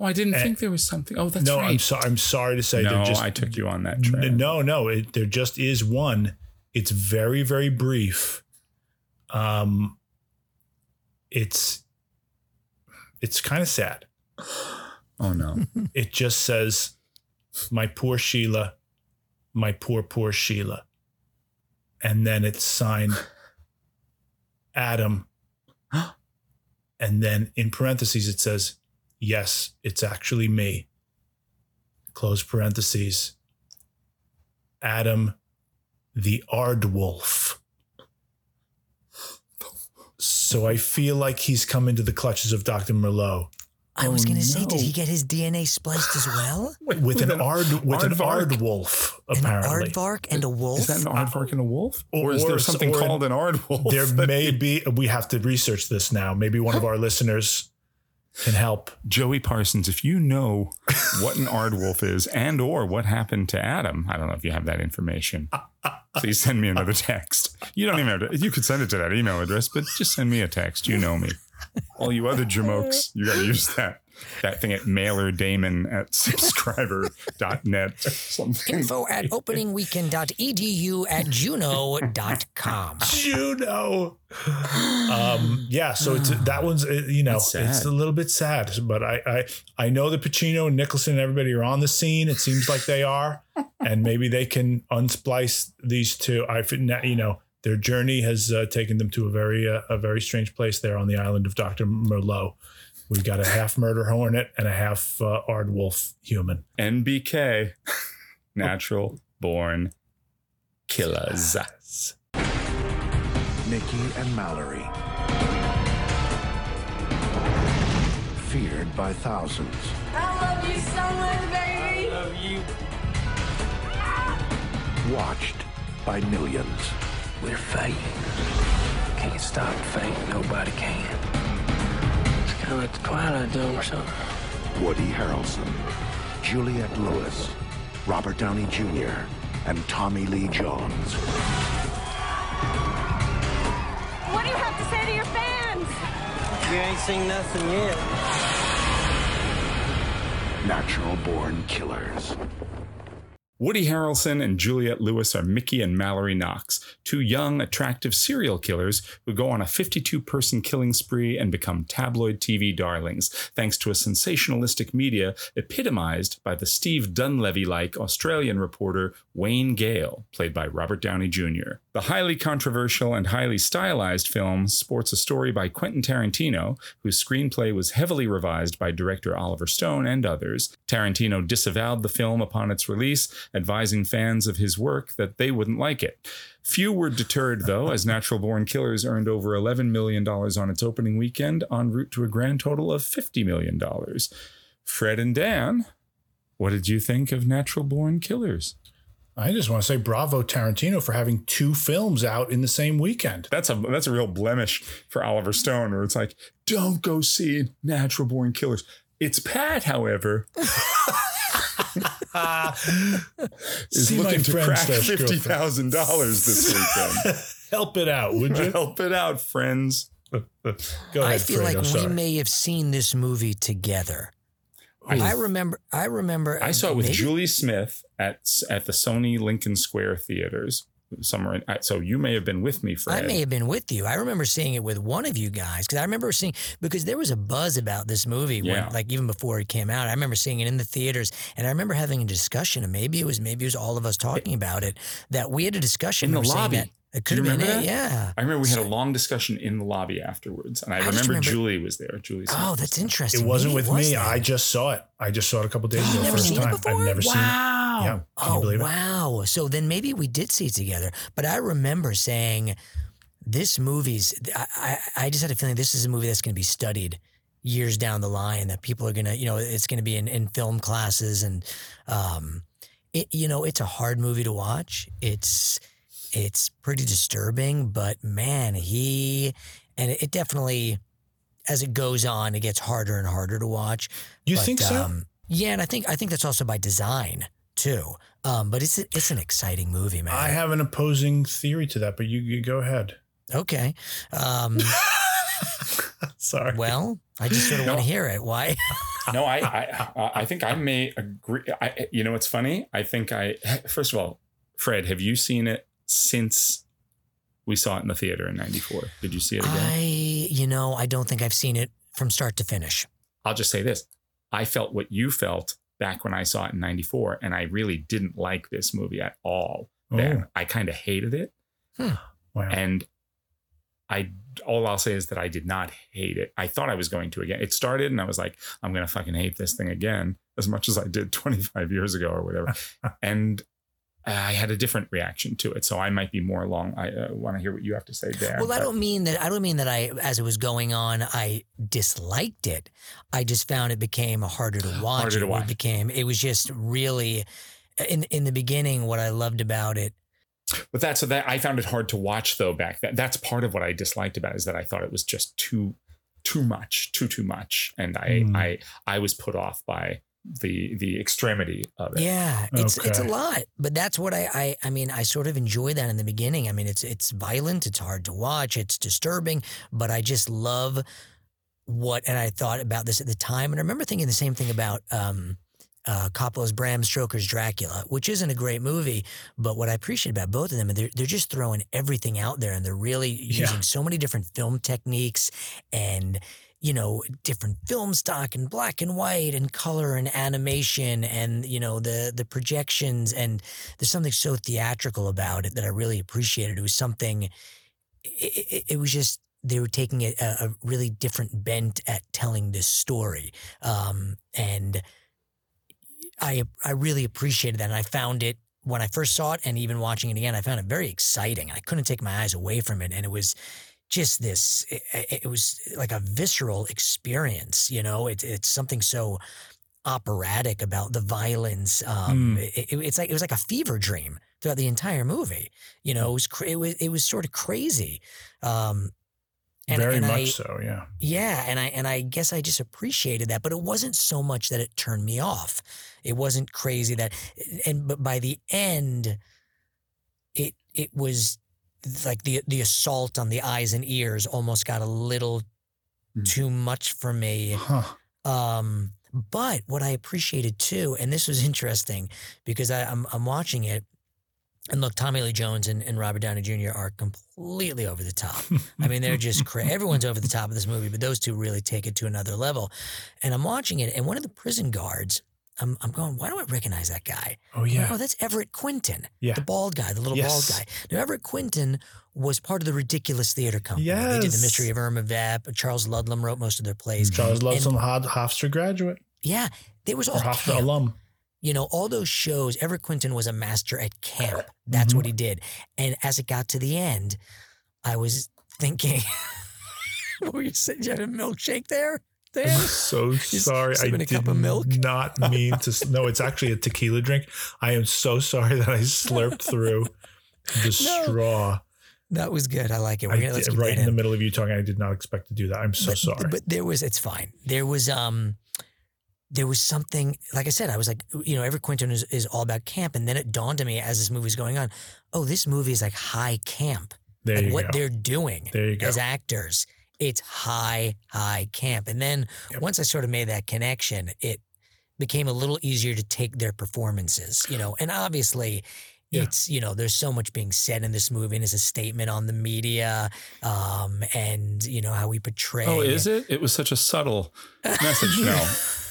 Oh, I didn't Eh, think there was something. Oh, that's no, right. I'm sorry. I'm sorry to say no, just I took you on that train. No, no, it, there just is one. It's very, very brief. Um, it's it's kind of sad. Oh no. It just says, "My poor Sheila, my poor poor Sheila," and then it's signed Adam, and then in parentheses it says, "Yes, it's actually me." Close parentheses. Adam, the Aardwolf. So I feel like he's come into the clutches of Dr. Moreau I was Oh, going to say, did he get his DNA spliced as well? with, an, ard with an aardvark? Aardwolf, An apparently. aardvark and a wolf? Is that an aardvark and a wolf? Or- Or, is there something or- called an aardwolf? There may be. We have to research this now. Maybe one of our listeners can help. Joey Parsons, if you know what an aardwolf is and or what happened to Adam, I don't know if you have that information. Please send me another text. You don't even have to. You could send it to that email address, but just send me a text. You know me. All you other jamokes, you got to use that that thing at mailer daemon at subscriber.net. Something. Info at openingweekend.edu at juno.com. Juno. Um, yeah, so it's that one's uh, you know it's a little bit sad, but I I I know that Pacino and Nicholson and everybody are on the scene. It seems like they are, and maybe they can unsplice these two. I fin- you know their journey has uh, taken them to a very uh, a very strange place there on the island of Doctor Moreau. We got a half murder hornet and a half uh, aardwolf human. NBK, natural born killers. Mickey and Mallory. Feared by thousands. I love you so much, baby. I love you. Watched by millions. We're fading. Can't stop fading. Nobody can. It's kind of like the Twilight Zone or something. Woody Harrelson. Juliette Lewis. Robert Downey Jr. And Tommy Lee Jones. What do you have to say to your fans? You ain't seen nothing yet. Natural born killers. Woody Harrelson and Juliette Lewis are Mickey and Mallory Knox, two young, attractive serial killers who go on a 52 person killing spree and become tabloid TV darlings, thanks to a sensationalistic media epitomized by the Steve Dunleavy like Australian reporter Wayne Gale, played by Robert Downey Jr. The highly controversial and highly stylized film sports a story by Quentin Tarantino, whose screenplay was heavily revised by director Oliver Stone and others. Tarantino disavowed the film upon its release, advising fans of his work that they wouldn't like it. Few were deterred, though, as Natural Born Killers earned over $11 million on its opening weekend, en route to a grand total of $50 million. Fred and Dan, what did you think of Natural Born Killers? I just want to say bravo Tarantino for having two films out in the same weekend. That's a that's a real blemish for Oliver Stone, where it's like, don't go see Natural Born Killers. It's Pat, however, is See looking to friend crack slash fifty girlfriend. thousand dollars this weekend. Help it out, would you? Help it out, friends. Go I feel Fredo, like we sorry. may have seen this movie together. I, remember. I remember. I saw it with maybe- Julie Smith at at the Sony Lincoln Square theaters somewhere. In, so you may have been with me, for I may have been with you. I remember seeing it with one of you guys because I remember seeing because there was a buzz about this movie Yeah. when, like even before it came out. I remember seeing it in the theaters, and I remember having a discussion, and maybe it was maybe it was all of us talking about it. That we had a discussion in the we were lobby. That It Do could you have been remember it. that? Yeah. I remember we had a long discussion in the lobby afterwards, and I, just remember, remember- Julie was there. Julie. Oh, that's there. interesting. It wasn't Maybe with it was me. that. I just saw it. I just saw it a couple days ago. Never First seen it time. before? I've never seen it. Wow. Yeah. Can you oh, believe it? wow. So then maybe we did see it together. But I remember saying, this movie's, I, I, I just had a feeling this is a movie that's going to be studied years down the line, that people are going to, you know, it's going to be in, in film classes. And, um, it, you know, it's a hard movie to watch. It's, it's pretty disturbing, but man, he, and it, it definitely, as it goes on, it gets harder and harder to watch. You But, think so? Um, yeah, and I think I think that's also by design too. Um, but it's it's an exciting movie, man. I have an opposing theory to that, but you, you go ahead. Okay. Um, Sorry. well, I just sort of want to hear it. Why? no, I, I, I- I think I may agree. I, you know, what's funny. I think I. First of all, Fred, have you seen it since we saw it in the theater in '94? Did you see it again? I, you know, I don't think I've seen it from start to finish. I'll just say this: I felt what you felt back when I saw it in '94, and I really didn't like this movie at all. Then Oh. I kind of hated it, Hmm. Wow. and I all I'll say is that I did not hate it. I thought I was going to again. It started, and I was like, I'm gonna fucking hate this thing again, as much as I did 25 years ago or whatever. and I had a different reaction to it, so I might be more along. I uh, want to hear what you have to say, Dan. Well, I don't mean that. I don't mean that. I, as it was going on, I disliked it. I just found it became harder to watch. Harder to watch. It became. It was just really, in in the beginning, what I loved about it. But that's so that I found it hard to watch though back then. That's part of what I disliked about it is that I thought it was just too too much, too too much. And I Hmm. I I was put off by the the extremity of it. Yeah, it's it's a lot, but that's what I, I I mean. I sort of enjoy that in the beginning. I mean, it's it's violent, it's hard to watch, it's disturbing, but I just love what. And I thought about this at the time, and I remember thinking the same thing about um, uh, Coppola's Bram Stoker's Dracula, which isn't a great movie, but what I appreciate about both of them, they're they're just throwing everything out there, and they're really Yeah. using so many different film techniques and you know different film stock and black and white and color and animation and you know the the projections and there's something so theatrical about it that I really appreciated. It was something. It, it, was just they were taking a, a a really different bent at telling this story, um, and I I really appreciated that. And I found it when I first saw it, and even watching it again, I found it very exciting. I couldn't take my eyes away from it, and it was just this. It, it was like a visceral experience. You know, it, it's something so operatic about the violence. Um, Hmm. it, it- it's like it was like a fever dream throughout the entire movie. You know, it was cra- it was it was sort of crazy. Um, and, Very and much I, so. Yeah. yeah, and I and I guess I just appreciated that, but it wasn't so much that it turned me off. It wasn't crazy that, and but by the end, it it was like the the assault on the eyes and ears almost got a little too much for me. Huh. Um, but what I appreciated too, and this was interesting because I, I'm I'm watching it, and look, Tommy Lee Jones and, and Robert Downey Jr. are completely over the top. I mean, they're just cra- everyone's over the top of this movie, but those two really take it to another level. And I'm watching it, and one of the prison guards, I'm I'm going, why do I recognize that guy? Oh yeah. Oh, that's Everett Quinton, Yeah. the bald guy, the little Yes. bald guy. Now, Everett Quinton was part of the Ridiculous Theater Company. Yes. They did The Mystery of Irma Vep. Charles Ludlam wrote most of their plays. Mm-hmm. Charles And- Ludlam, Hofstra graduate Yeah, there was all Hofstra alum. You know, all those shows, Everett Quinton was a master at camp. That's mm-hmm. what he did. And as it got to the end, I was thinking, what were you saying? You had a milkshake there? Dan? I'm so sorry. I did cup of milk? not mean to. No, it's actually a tequila drink. I am so sorry that I slurped through the straw. That was good. I like it. We're I gonna, did- right that in the middle of you talking. I did not expect to do that. I'm so but, sorry. But there was, it's fine. There was, um, there was something, like I said, I was like, you know, Everett Quinton is, is all about camp. And then it dawned on me as this movie was going on, oh, this movie is like high camp. there like what go. they're doing There you go. as actors It's high, high camp. And then once I sort of made that connection, it became a little easier to take their performances, you know. And obviously, it's you know, there's so much being said in this movie, and it's a statement on the media, um, and you know how we portray. Oh, is it? It was such a subtle message. No,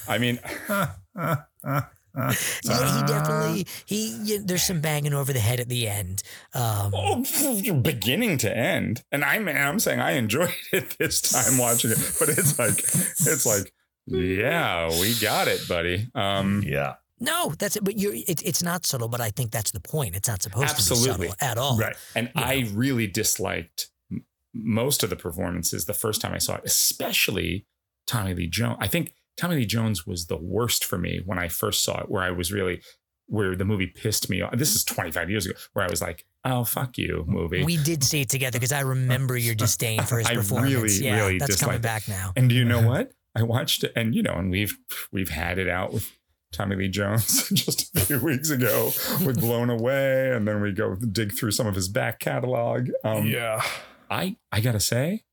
I mean, Yeah, he definitely he. yeah, there's some banging over the head at the end. Um, oh, beginning to end, and I'm I'm saying I enjoyed it this time watching it, but it's like it's like yeah, we got it, buddy. Um, yeah. No, that's it. But you're it, it's not subtle. But I think that's the point. It's not supposed Absolutely. to be subtle at all. Right. And I really disliked most of the performances the first time I saw it, especially Tommy Lee Jones. I think Tommy Lee Jones was the worst for me when I first saw it, where I was really, where the movie pissed me off. This is 25 years ago, where I was like, oh, fuck you, movie. We did see it together because I remember your disdain for his I performance. really, yeah, really that's coming back now. And do you know what? I watched it, and you know, and we've we've had it out with Tommy Lee Jones just a few weeks ago with Blown Away, and then we go dig through some of his back catalog. Um, yeah, I I gotta say,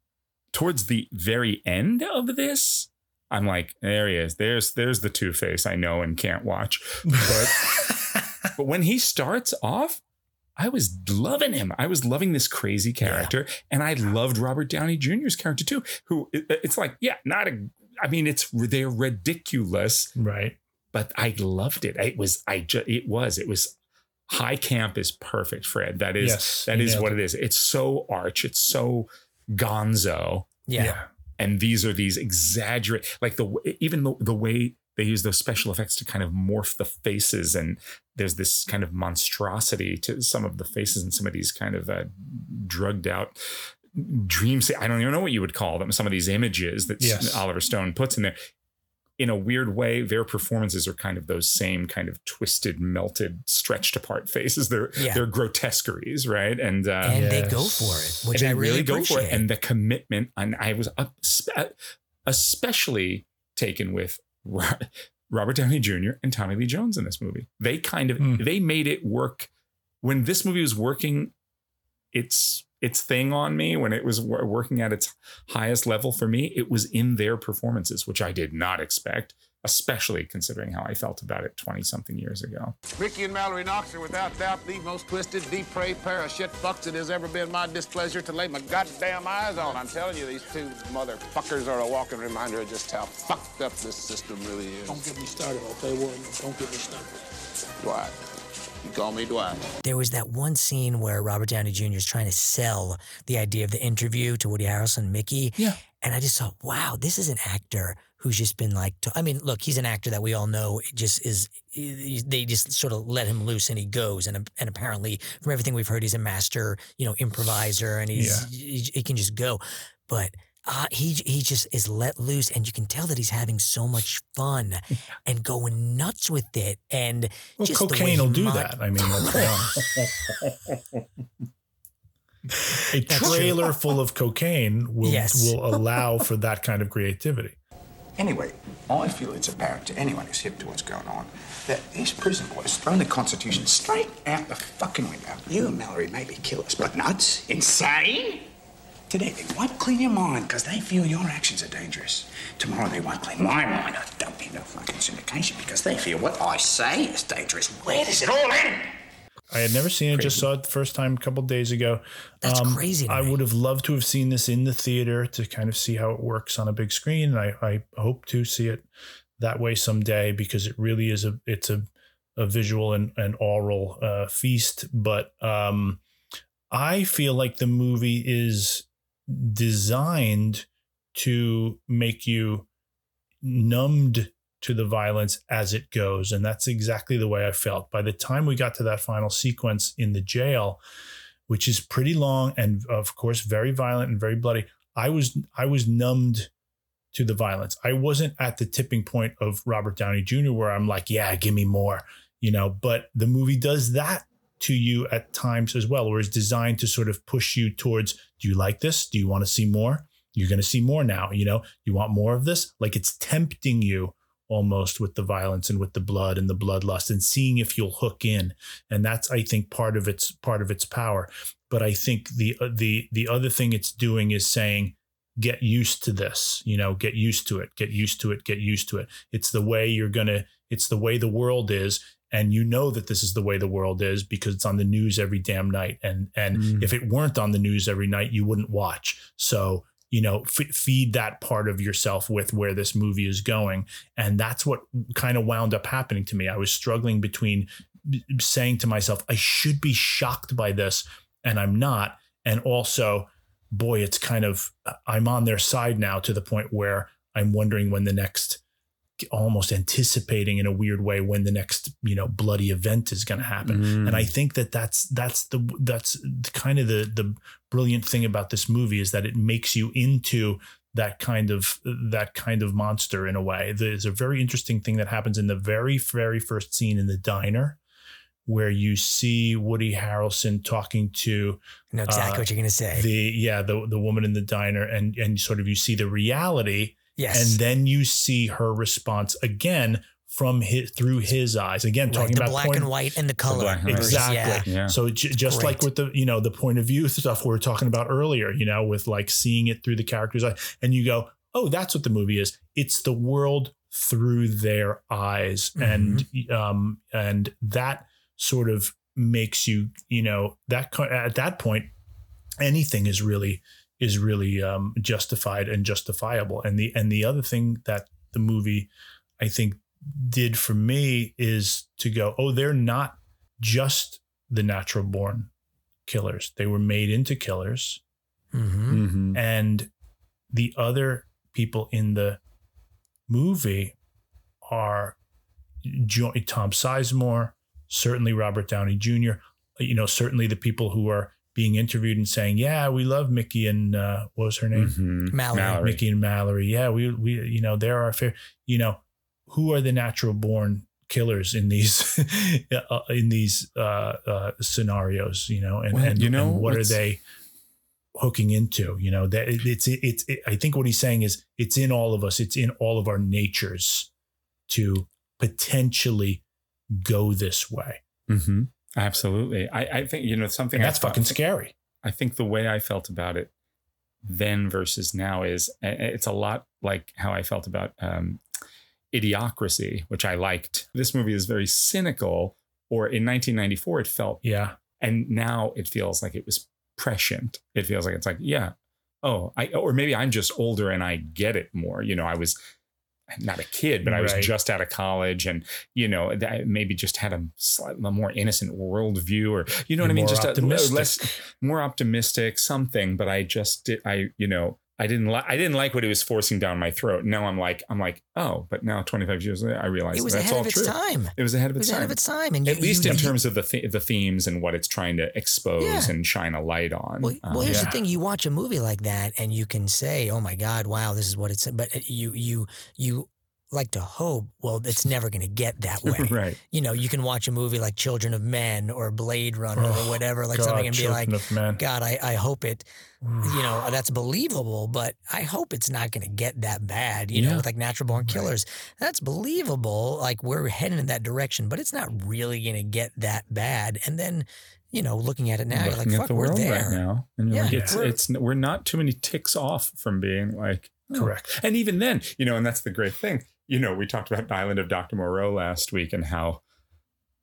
towards the very end of this, I'm like, there he is. There's there's the Two Face I know and can't watch, but but when he starts off. I was loving him. I was loving this crazy character, and I loved Robert Downey Jr.'s character too. Who it- it's like, yeah, not a. I mean, it's they're ridiculous, right? But I loved it. It was I just it was it was high camp is perfect, Fred. That is Yes, that you is nailed what it is. It's so arch. It's so gonzo. Yeah. Yeah. And these are these exaggerate, like the even the, the way they use those special effects to kind of morph the faces, and there's this kind of monstrosity to some of the faces and some of these kind of uh, drugged out dreams. I don't even know what you would call them. Some of these images that Yes. Oliver Stone puts in there. In a weird way, their performances are kind of those same kind of twisted, melted, stretched apart faces. They're Yeah. they're grotesqueries, right? And uh, And they go for it, which and I they really go for it. And the commitment, and I was up, especially taken with Robert Downey Jr. and Tommy Lee Jones in this movie. They kind of Hmm. they made it work when this movie was working. Its its thing on me when it was working at its highest level for me. It was in their performances, which I did not expect, especially considering how I felt about it twenty something years ago. Ricky and Mallory Knox are without doubt the most twisted, depraved pair of shit fucks it has ever been my displeasure to lay my goddamn eyes on. I'm telling you, these two motherfuckers are a walking reminder of just how fucked up this system really is. Don't get me started, okay, Warren? Don't get me started. Dwight. You call me Dwight. There was that one scene where Robert Downey Jr. is trying to sell the idea of the interview to Woody Harrelson and Mickey. Yeah. And I just thought, wow, this is an actor who's just been like, to, I mean, look, he's an actor that we all know it just is, they just sort of let him loose and he goes. And, and apparently, from everything we've heard, he's a master, you know, improviser and he's, he, he can just go. But uh, he he just is let loose, and you can tell that he's having so much fun and going nuts with it. And Well, just cocaine will do mon- that. I mean, let's be honest. A trailer full of cocaine will Yes. will allow for that kind of creativity. Anyway, I feel it's apparent to anyone who's hip to what's going on that these prison boys thrown the Constitution straight out the fucking window. You and Mallory may be killers, but nuts? Insane? Today they won't clean your mind because they feel your actions are dangerous. Tomorrow they won't clean my mind. I don't be no fucking syndication because they feel what I say is dangerous. Where does it all end? I had never seen it. Just saw it the first time a couple days ago. That's Um, crazy to I would have loved to have seen this in the theater to kind of see how it works on a big screen. And I, I hope to see it that way someday because it really is a it's a, a visual and, and oral uh, feast. But um, I feel like the movie is designed to make you numbed to the violence as it goes. And that's exactly the way I felt. By the time we got to that final sequence in the jail, which is pretty long and of course very violent and very bloody, I was I was numbed to the violence. I wasn't at the tipping point of Robert Downey Jr. where I'm like, yeah, give me more, you know, but the movie does that to you at times as well, or is designed to sort of push you towards, do you like this? Do you want to see more? You're going to see more now, you know, you want more of this? Like it's tempting you almost with the violence and with the blood and the bloodlust and seeing if you'll hook in. And that's i think part of its part of its power. But i think the uh, the the other thing it's doing is saying get used to this you know? Get used to it. Get used to it. Get used to it. It's the way you're gonna it's the way the world is and you know that this is the way the world is because it's on the news every damn night. And and Mm. if it weren't on the news every night you wouldn't watch. So you know f- feed that part of yourself with where this movie is going. And that's what kind of wound up happening to me. I was struggling between b- saying to myself i should be shocked by this and i'm not. And also boy it's kind of i'm on their side now to the point where i'm wondering when the next almost anticipating in a weird way when the next you know bloody event is going to happen Mm. and i think that that's that's the that's kind of the the brilliant thing about this movie is that it makes you into that kind of that kind of monster in a way there's a very interesting thing that happens in the very very first scene in the diner where you see Woody Harrelson talking to I know exactly what you're gonna say. The yeah, the the woman in the diner, and and sort of you see the reality, Yes. and then you see her response again from his through his eyes. Again, Right, talking the about black point- and white and the color. black and white. versus- Exactly. Yeah. So j- just like with the you know the point of view stuff we were talking about earlier, you know, with like seeing it through the characters' eye, and you go, oh, that's what the movie is. It's the world through their eyes, and um and that sort of makes you you know that at that point anything is really is really um, justified and justifiable. And the and the other thing that the movie I think did for me is to go, oh, they're not just the natural born killers. They were made into killers. Mm-hmm. Mhm. And the other people in the movie are jo- Tom Sizemore, certainly Robert Downey Jr., you know, certainly the people who are being interviewed and saying, "Yeah, we love Mickey and uh, what was her name? Mhm. Mallory. Mickey and Mallory. Yeah, we we you know they're our fair. You know, who are the natural born killers in these uh, in these uh, uh, scenarios? You know, and Well, and you know, and what are they hooking into? You know, that it- it's it's it, I think what he's saying is it's in all of us. It's in all of our natures to potentially go this way. Mm-hmm. Absolutely. I, I think, you know, something And that's fucking scary. I think the way I felt about it then versus now is it's a lot like how I felt about um, Idiocracy, which I liked. This movie is very cynical, or in 1994, it felt, Yeah. and now it feels like it was prescient. It feels like it's like, yeah, oh, I, or maybe I'm just older and I get it more. You know, I was not a kid, but I was Right. just out of college and, you know, I maybe just had a slightly more innocent worldview or, you know what I You're mean? more Just a, less, more optimistic, something, but I just did, I, you know, I didn't like, I didn't like what it was forcing down my throat. Now I'm like, I'm like, oh, but now 25 years later, I realize It was that's ahead all of its true. time. It was ahead of its It was time. ahead of its time, and at you- least you- in terms of the th- the themes and what it's trying to expose Yeah. and shine a light on. Well, Um, well, here's the thing: you watch a movie like that, and you can say, "Oh my God, wow, this is what it's." But you, you, you like to hope. Well, it's never going to get that way, right? You know, you can watch a movie like Children of Men or Blade Runner Oh, or whatever, like God, something, and be like. "God, I, I hope it." Mm. You know, that's believable, but I hope it's not going to get that bad. You know, with like natural born killers, that's believable. Like we're heading in that direction, but it's not really going to get that bad. And then, you know, looking at it now, you're like, "Fuck, we're there." right now, and you're Yeah. like, it's We're- it's we're not too many ticks off from being like. Correct. And even then, you know, and that's the great thing. You know, we talked about Island of Dr. Moreau last week and how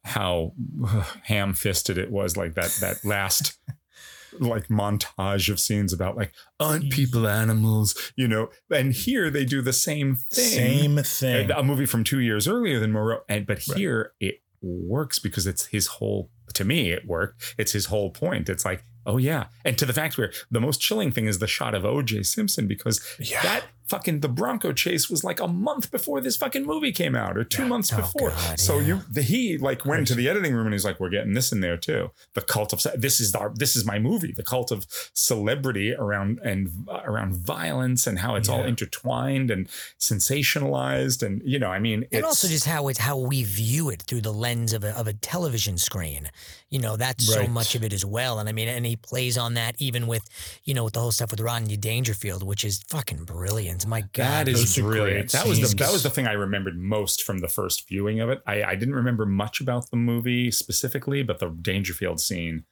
how ham fisted it was, like that that last like montage of scenes about like aren't people animals, you know. And here they do the same thing. Same thing. A movie from two years earlier than Moreau, and but here it works because it's his whole. To me, it worked. It's his whole point. It's like, oh yeah, and to the fact where the most chilling thing is the shot of O.J. Simpson because that fucking the Bronco chase was like a month before this fucking movie came out or two months before. so you the, he like went to the editing room and he's like, we're getting this in there too. The cult of this is our this is my movie. The cult of celebrity around and uh, around violence and how it's all intertwined and sensationalized and you know, I mean, and also just how it's how we view it through the lens of a, of a television screen. You know that's so much of it as well. And i mean and he plays on that even with you know with the whole stuff with rodney dangerfield which is fucking brilliant my god That is those are brilliant. great That was the that was the thing I remembered most from the first viewing of it. I, I didn't remember much about the movie specifically, but the Dangerfield scene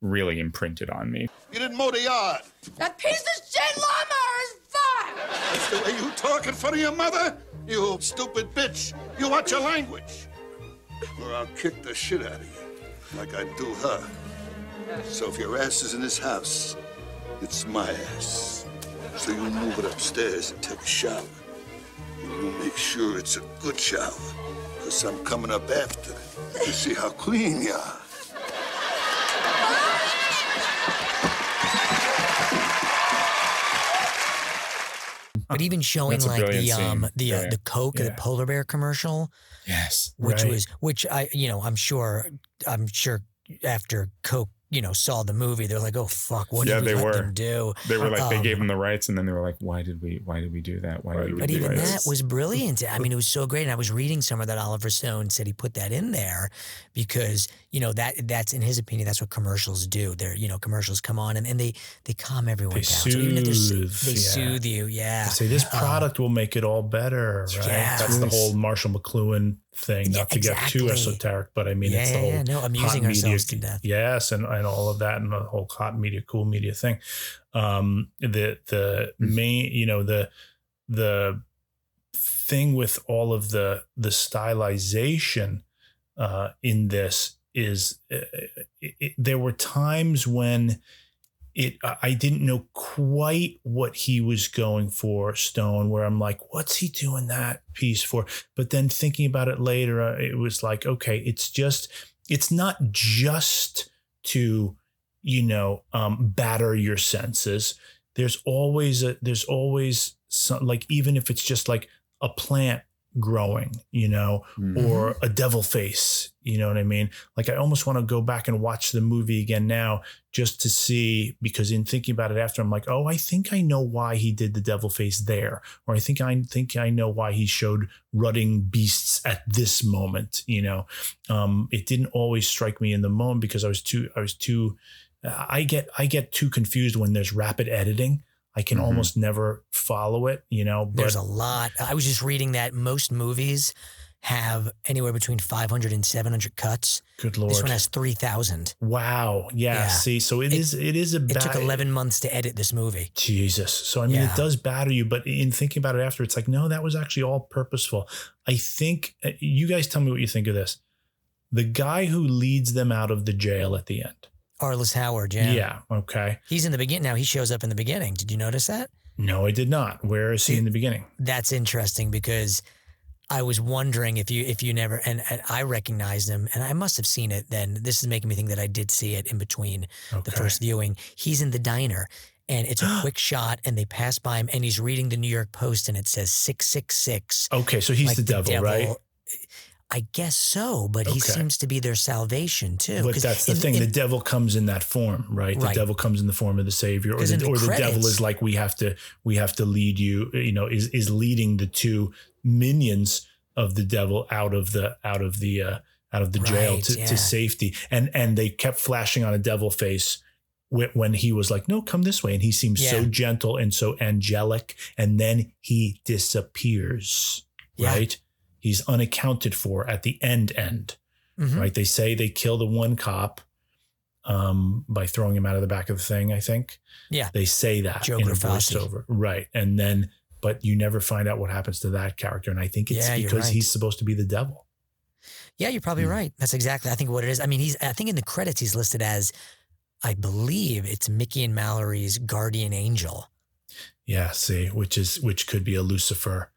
really imprinted on me. You didn't mow the yard. That piece of shit lawnmower is the way you talk in front of your mother? You stupid bitch. You watch your language. Or I'll kick the shit out of you, like I do her. So if your ass is in this house, it's my ass. So you move it upstairs and take a shower. And you make sure it's a good shower. Because I'm coming up after to see how clean you are. But even showing That's like the brilliant um scene. the uh, the Coke, the polar bear commercial, Yes. which Right. was which I you know I'm sure I'm sure after Coke you know saw the movie they're like oh fuck what yeah, did we they let were. them do They were like they Um, gave them the rights, and then they were like, "Why did we? Why did we do that? Why did we?" Read that? But do even this? that was brilliant. I mean, it was so great. And I was reading somewhere that Oliver Stone said he put that in there because, you know, that that's in his opinion, that's what commercials do. They're, you know, commercials come on and, and they they calm everyone They down. so even if they're, soothe, s- they yeah. soothe you, yeah. They say this Um, product will make it all better, right? Yeah. That's the whole Marshall McLuhan thing. Yeah, Not to get too esoteric, but I mean, Yeah, it's the yeah, whole yeah. No, amusing media- ourselves to death. Yes, and, and all of that, and the whole hot media, cool media thing. Um, the the Mm. main, you know, the the thing with all of the the stylization uh, in this is uh, it, it, there were times when it I didn't know quite what he was going for Stone where I'm like what's he doing that piece for? But then thinking about it later uh, it was like okay it's just it's not just to you know um batter your senses. There's always a there's always some like even if it's just like a plant growing you know or a devil face you know what i mean? Like i almost want to go back and watch the movie again now just to see because in thinking about it after i'm like oh i think i know why he did the devil face there or i think i think i know why he showed rutting beasts at this moment you know? Um it didn't always strike me in the moment because i was too i was too i get i get too confused when there's rapid editing i can Mhm. almost never follow it you know but There's a lot. I was just reading that most movies have anywhere between 500 and 700 cuts. Good lord. This one has 3,000. Wow. Yeah. Yeah. See, so it It- is. It is a. It took 11 months to edit this movie. Jesus. So I mean, Yeah. it does batter you, but in thinking about it after, it's like, no, that was actually all purposeful. I think uh, you guys tell me what you think of this. The guy who leads them out of the jail at the end. Arliss Howard, yeah. Yeah. Okay. He's in the beginning. Now he shows up in the beginning. Did you notice that? No, I did not. Where is he in the beginning? That's interesting because I was wondering if you if you never and, and I recognized him and I must have seen it then. This is making me think that I did see it in between the first viewing. He's in the diner and it's a quick shot and they pass by him and he's reading the New York Post and it says 666. Okay, so he's the devil, right? I guess so, but he seems to be their salvation too. But that's the in- thing. in- the devil comes in that form, right? The Right. devil comes in the form of the savior, or the, the or the devil is like we have to we have to lead you. You know, is is leading the two minions of the devil out of the out of the uh, out of the jail Right, to, yeah. to safety, and and they kept flashing on a devil face. When he was like, "No, come this way," and he seems so gentle and so angelic, and then he disappears. Yeah. Right, he's unaccounted for at the end. End Mhm. right? They say they kill the one cop um, by throwing him out of the back of the thing. I think. Yeah. They say that Joe in a voiceover, right? And then, but you never find out what happens to that character, and I think it's Yeah, because right. he's supposed to be the devil. Yeah, you're probably Hmm. right. That's exactly I think what it is. I mean, he's I think in the credits he's listed as I believe it's Mickey and Mallory's guardian angel. Yeah. See, which is which could be a Lucifer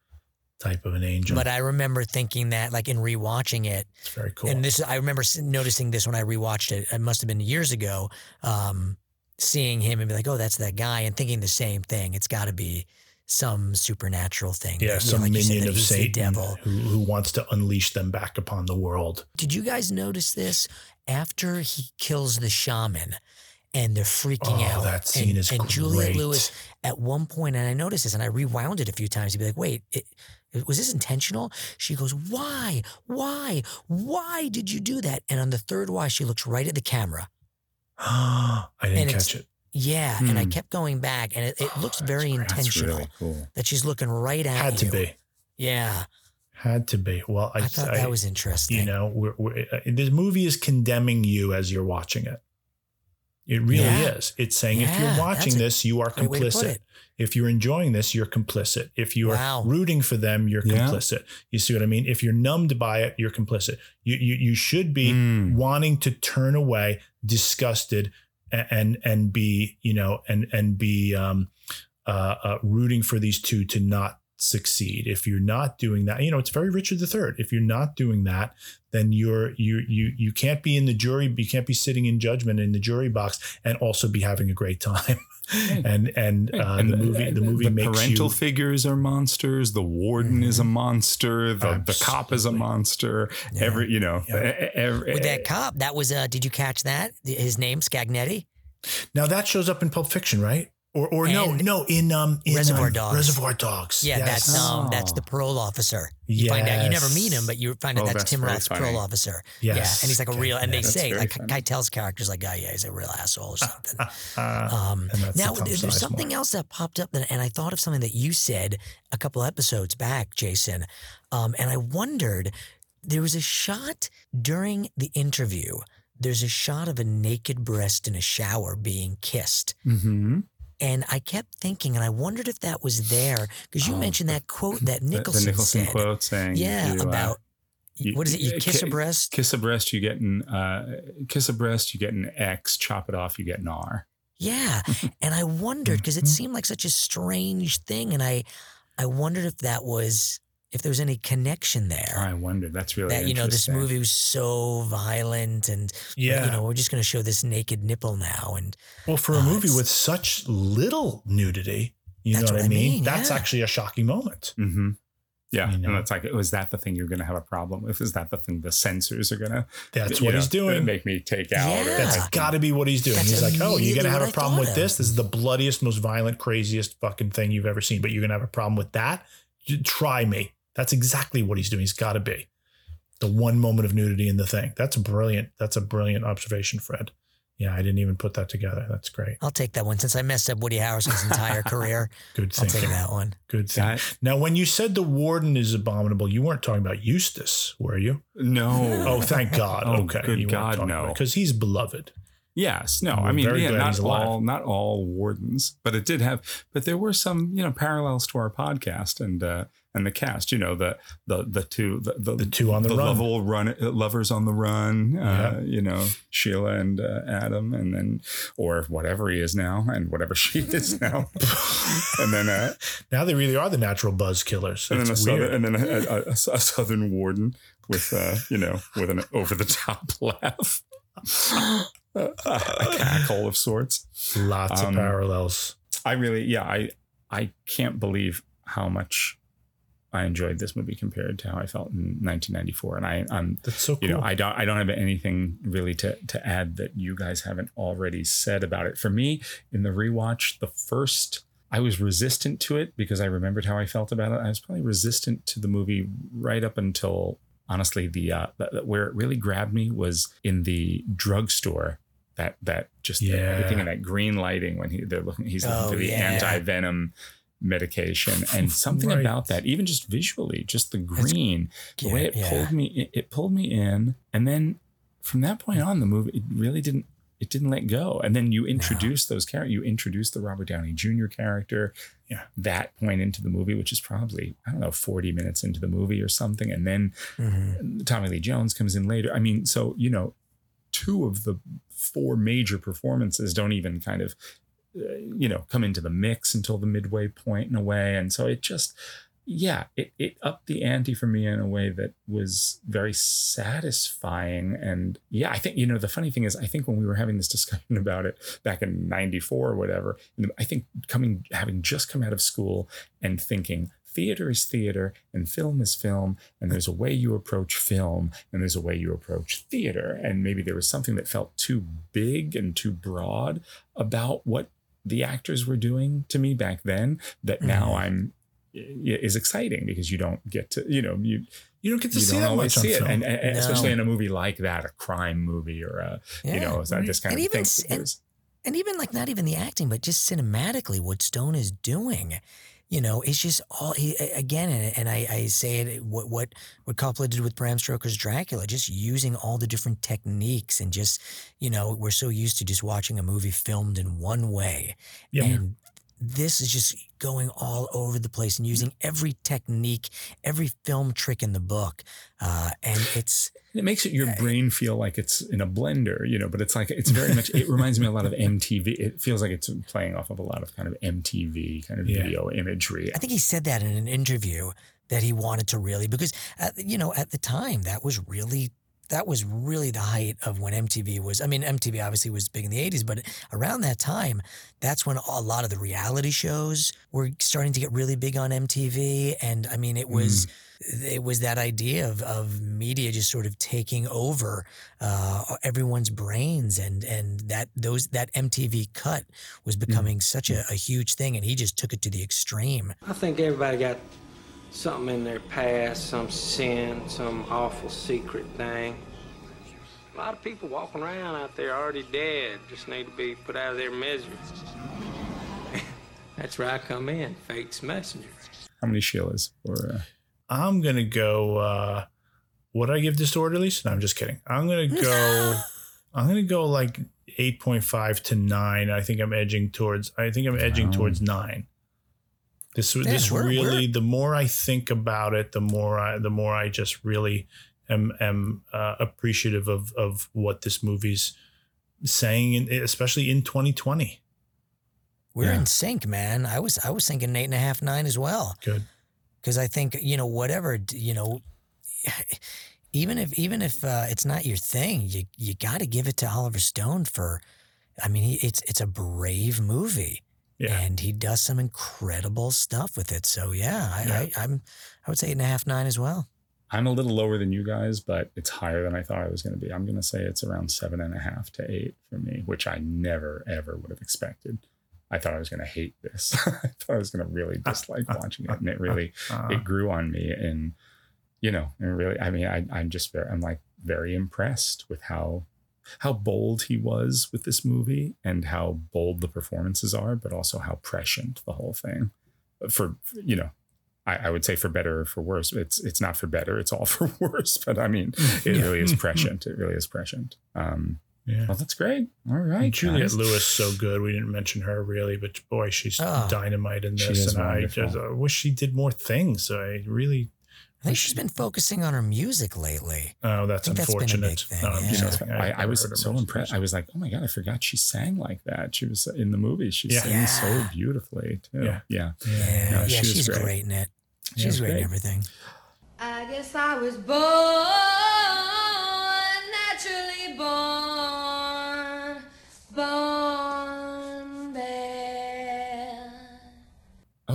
type of an angel. But I remember thinking that like in rewatching it, it's very cool. and this I remember noticing this when I rewatched it. It must have been years ago. Um, seeing him and be like, "Oh, that's that guy," and thinking the same thing. It's got to be some supernatural thing. yeah, that, you know, some like minion of Satan devil. who who wants to unleash them back upon the world. Did you guys notice this after he kills the shaman and they're freaking Oh, out? that scene and, is and Juliette. Lewis at one point, and I noticed this, and I rewound it a few times to be like, "Wait, it, it- was this intentional?" She goes, "Why? Why? Why did you do that?" And on the third why, she looks right at the camera. I didn't catch it. Yeah, and I Hmm. kept going back, and it, it looks very intentional really cool. that she's looking right at Had to you. be. Yeah, Had to be. Well, I, I thought that was interesting. You know, we're, we're, uh, this movie is condemning you as you're watching it. It really Yeah. is. It's saying if you're watching this, you are great way to put complicit. If you're enjoying this, you're complicit. If you are Wow. rooting for them, you're Yeah. complicit. You see what I mean? If you're numbed by it, you're complicit. You you you should be Mm. wanting to turn away, disgusted, a- and and be you know and and be um, uh, uh, rooting for these two to not succeed. If you're not doing that, you know it's very Richard III. If you're not doing that, then you're you you you can't be in the jury. You can't be sitting in judgment in the jury box and also be having a great time. and and, uh, And the movie the movie the makes parental you Mm-hmm. figures are monsters. The warden is a monster. The, the cop is a monster. Every you know, e- every, With that cop, that was. uh Did you catch that? His name Scagnetti. now that shows up in Pulp Fiction, right? Or or no And no in um in Reservoir um, Dogs. Reservoir Dogs. Yeah, Yes. that's um that's the parole officer. You find out you never meet him, but you find out Oh, that's, that's Tim Roth's funny. parole officer. Yes. Yeah, and he's like a Okay. real. And Yeah, they that's say like funny. Keitel's character's like, oh yeah, he's a real asshole or something. Uh, Um, now, the Tom there's Sizemore. something else that popped up, that, and I thought of something that you said a couple episodes back, Jason. Um, and I wondered there was a shot during the interview. There's a shot of a naked breast in a shower being kissed. Mm-hmm. And I kept thinking, and I wondered if that was there because you Oh, mentioned that quote that The, the Nicholson, Nicholson said. quote saying, yeah, you, uh, about what is it? You kiss a breast? Kiss a breast, you get an uh, kiss a breast, you get an X. Chop it off, you get an R. Yeah. and I wondered because Mm-hmm. it seemed like such a strange thing. And I I wondered if that was if there was any connection there. I wonder. That's really that you know this movie was so violent and Yeah. you know we're just going to show this naked nipple now and Well, for a Uh, movie with such little nudity, you know what, what I I mean? mean, That's yeah. actually a shocking moment. Mm-hmm. Yeah, You know? and it's like, was that the thing you're going to have a problem with? Is that the thing the censors are going to? That's what he's doing. Make me take out. or Yeah. That's like- got to be what he's doing. That's he's like, oh, you're going to have a problem with of. this? This is the bloodiest, most violent, craziest fucking thing you've ever seen, but you're going to have a problem with that? Try me. That's exactly what he's doing. He's got to be. The one moment of nudity in the thing. That's brilliant. That's a brilliant observation, Fred. Yeah, I didn't even put that together. That's great. I'll take that one since I messed up Woody Harrelson's entire career. Good I'll take thinking. that one. Good thing. That- Now, when you said the warden is abominable, you weren't talking about Eustace, were you? no. Oh, thank God. Oh, okay. good God, no. Because he's beloved. Yes, no. We're I mean, yeah, not he's alive. all, not all wardens, but it did have. But there were some, you know, parallels to our podcast and uh and the cast. You know, the the the two the the, The two on the run. level run lovers on the run. Uh, Yeah. You know, Sheila and uh, Adam, and then or whatever he is now, and whatever she is now, and then uh, Now they really are the natural buzz killers. and then a It's southern, and then a, a, a- southern warden with uh, you know with an over the top laugh, a, a cackle of sorts. Lots Um, of parallels. I really, yeah, I I can't believe how much I enjoyed this movie compared to how I felt in 1994. And I, I'm, That's so cool. you know, I don't, I don't have anything really to to add that you guys haven't already said about it. For me, in the rewatch, the first. I was resistant to it because I remembered how I felt about it. I was probably resistant to the movie right up until honestly the uh where it really grabbed me was in the drugstore that that just Yeah. everything in that green lighting when he they're looking he's looking Oh, for the yeah. anti-venom medication and something Right. about that even just visually just the green the way it yeah. pulled me it, it pulled me in and then from that point on the movie it really didn't it didn't let go and then you introduce those characters you introduce the robert downey jr character Yeah. that point into the movie which is probably i don't know 40 minutes into the movie or something and then Mm-hmm. tommy lee jones comes in later i mean so you know two of the four major performances don't even kind of Uh, you know come into the mix until the midway point in a way. And so it just yeah it, it upped the ante for me in a way that was very satisfying. And yeah i think you know the funny thing is i think when we were having this discussion about it back in 94 or whatever i think coming having just come out of school and thinking theater is theater and film is film and there's a way you approach film and there's a way you approach theater. And maybe there was something that felt too big and too broad about what the actors were doing to me back then that now Mm-hmm. i'm is exciting because you don't get to you know you You don't get to see that much on see it and, and No. especially in a movie like that a crime movie or a you know is that this kind And of even thing and- and even like not even the acting, but just cinematically, what Stone is doing you know, it's just all he again, and, and I, I say it what what what Coppola did with Bram Stoker's Dracula, just using all the different techniques and just you know, we're so used to just watching a movie filmed in one way, Yeah. and this is just going all over the place and using every technique, every film trick in the book, uh, and it's It makes it your brain feel like it's in a blender, you know, but it's like it's very much it reminds me a lot of MTV. It feels like it's playing off of a lot of kind of MTV kind of Yeah. video imagery. I think he said that in an interview that he wanted to really because uh, you know at the time that was really that was really the height of when MTV was. I mean, MTV obviously was big in the '80s, but around that time, that's when a lot of the reality shows were starting to get really big on MTV. And I mean, it was mm. it was that idea of of media just sort of taking over uh, everyone's brains, and and that those that MTV cut was mm. becoming such a, mm. a huge thing, and he just took it to the extreme. I think everybody got something in their past, some sin, some awful secret thing. A lot of people walking around out there already dead, just need to be put out of their misery. That's where I come in, fate's messenger. How many Sheilas? Or uh, I'm gonna go. uh What did I give Disorderlies? No, I'm just kidding. I'm gonna go. I'm gonna go like eight point five to nine. I think I'm edging towards. I think I'm edging Wow. towards nine. This Man, this we're- really. we're- The more I think about it, the more I the more I just really am am uh, appreciative of of what this movie's saying, in, especially in 2020. We're Yeah. in sync, man. I was I was thinking eight and a half, nine as well. Good. Because I think you know whatever you know, even if even if uh, it's not your thing, you you got to give it to Oliver Stone for. I mean, he, it's it's a brave movie, Yeah. and he does some incredible stuff with it. So yeah, I, I I'm I would say eight and a half, nine as well. I'm a little lower than you guys, but it's higher than I thought I was going to be. I'm going to say it's around seven and a half to eight for me, which I never ever would have expected. I thought I was going to hate this. I thought I was going to really dislike watching it, and it really uh-huh. it grew on me. And you know, and really, I mean, I, I'm just very, I'm like very impressed with how how bold he was with this movie, and how bold the performances are, but also how prescient the whole thing. For you know, I, I would say for better or for worse. It's it's not for better. It's all for worse. But I mean, mm, it Yeah. really is mm-hmm. prescient. It really is prescient. Um, Yeah. well, that's great. All right, And Juliette guys. Lewis so good. We didn't mention her really, but boy, she's Oh. dynamite in this. is and I just I wish she did more things. I really. I think she's been focusing on her music lately. Oh, that's that's been a unfortunate. big thing, I'm yeah. You know, just- I, I was so impressed. I was like, oh my god, I forgot she sang like that. She was in the movie. She Yeah. sings so beautifully too. Yeah. Yeah, Yeah, No, yeah, she was she's great. great. in it. Yeah, She's great in everything. I guess I was born, naturally born, born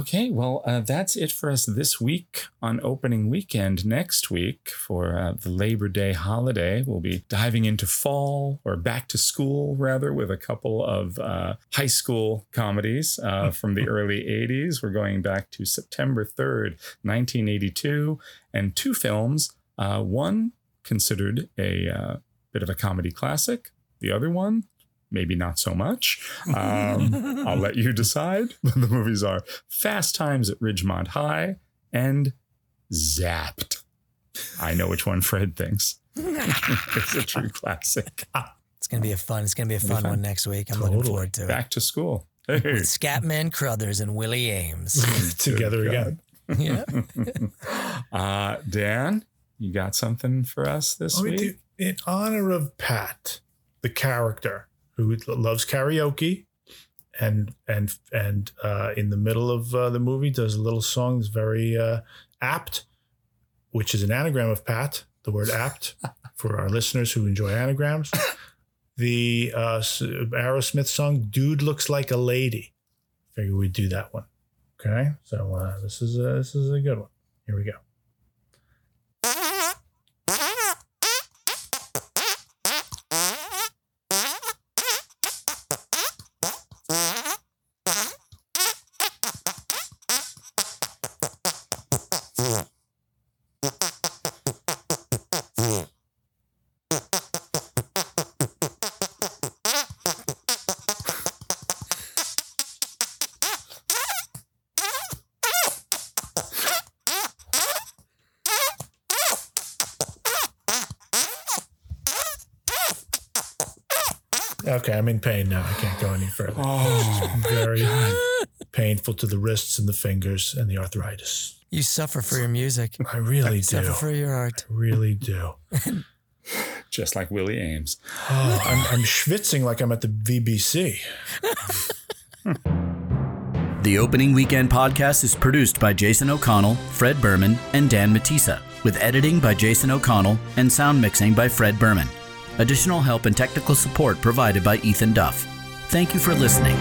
Okay, well, uh, that's it for us this week on opening weekend. Next week, for uh, the Labor Day holiday, we'll be diving into fall or back to school, rather, with a couple of uh, high school comedies uh, from the early 80s. We're going back to September 3rd, 1982, and two films. Uh, one considered a uh, bit of a comedy classic, the other one, maybe not so much. Um, I'll let you decide. the movies are Fast Times at Ridgemont High and Zapped. I know which one Fred thinks. it's a true classic. It's gonna be a fun. It's gonna be a It'll be fun, fun. one next week. I'm looking forward to it. Back to school. Hey. With Scatman Crothers and Willie Aames. Together again. yeah. Uh, Dan, you got something for us this Oh, we week? do- in honor of Pat, the character who loves karaoke, and and and uh, in the middle of uh, the movie does a little song that's very uh, apt, which is an anagram of Pat. The word apt for our listeners who enjoy anagrams. The uh, Aerosmith song "Dude Looks Like a Lady." Figure we'd do that one. Okay, so uh, this is a, this is a good one. Here we go. Okay, I'm in pain now. I can't go any further. Oh, It's very painful to the wrists and the fingers and the arthritis. You suffer for your music. I really do. Suffer for your art. I really do. Just like Willie Aames. Oh, I'm, I'm schwitzing like I'm at the VBC. The Opening Weekend podcast is produced by Jason O'Connell, Fred Berman, and Dan Matisa, with editing by Jason O'Connell and sound mixing by Fred Berman. Additional help and technical support provided by Ethan Duff. Thank you for listening.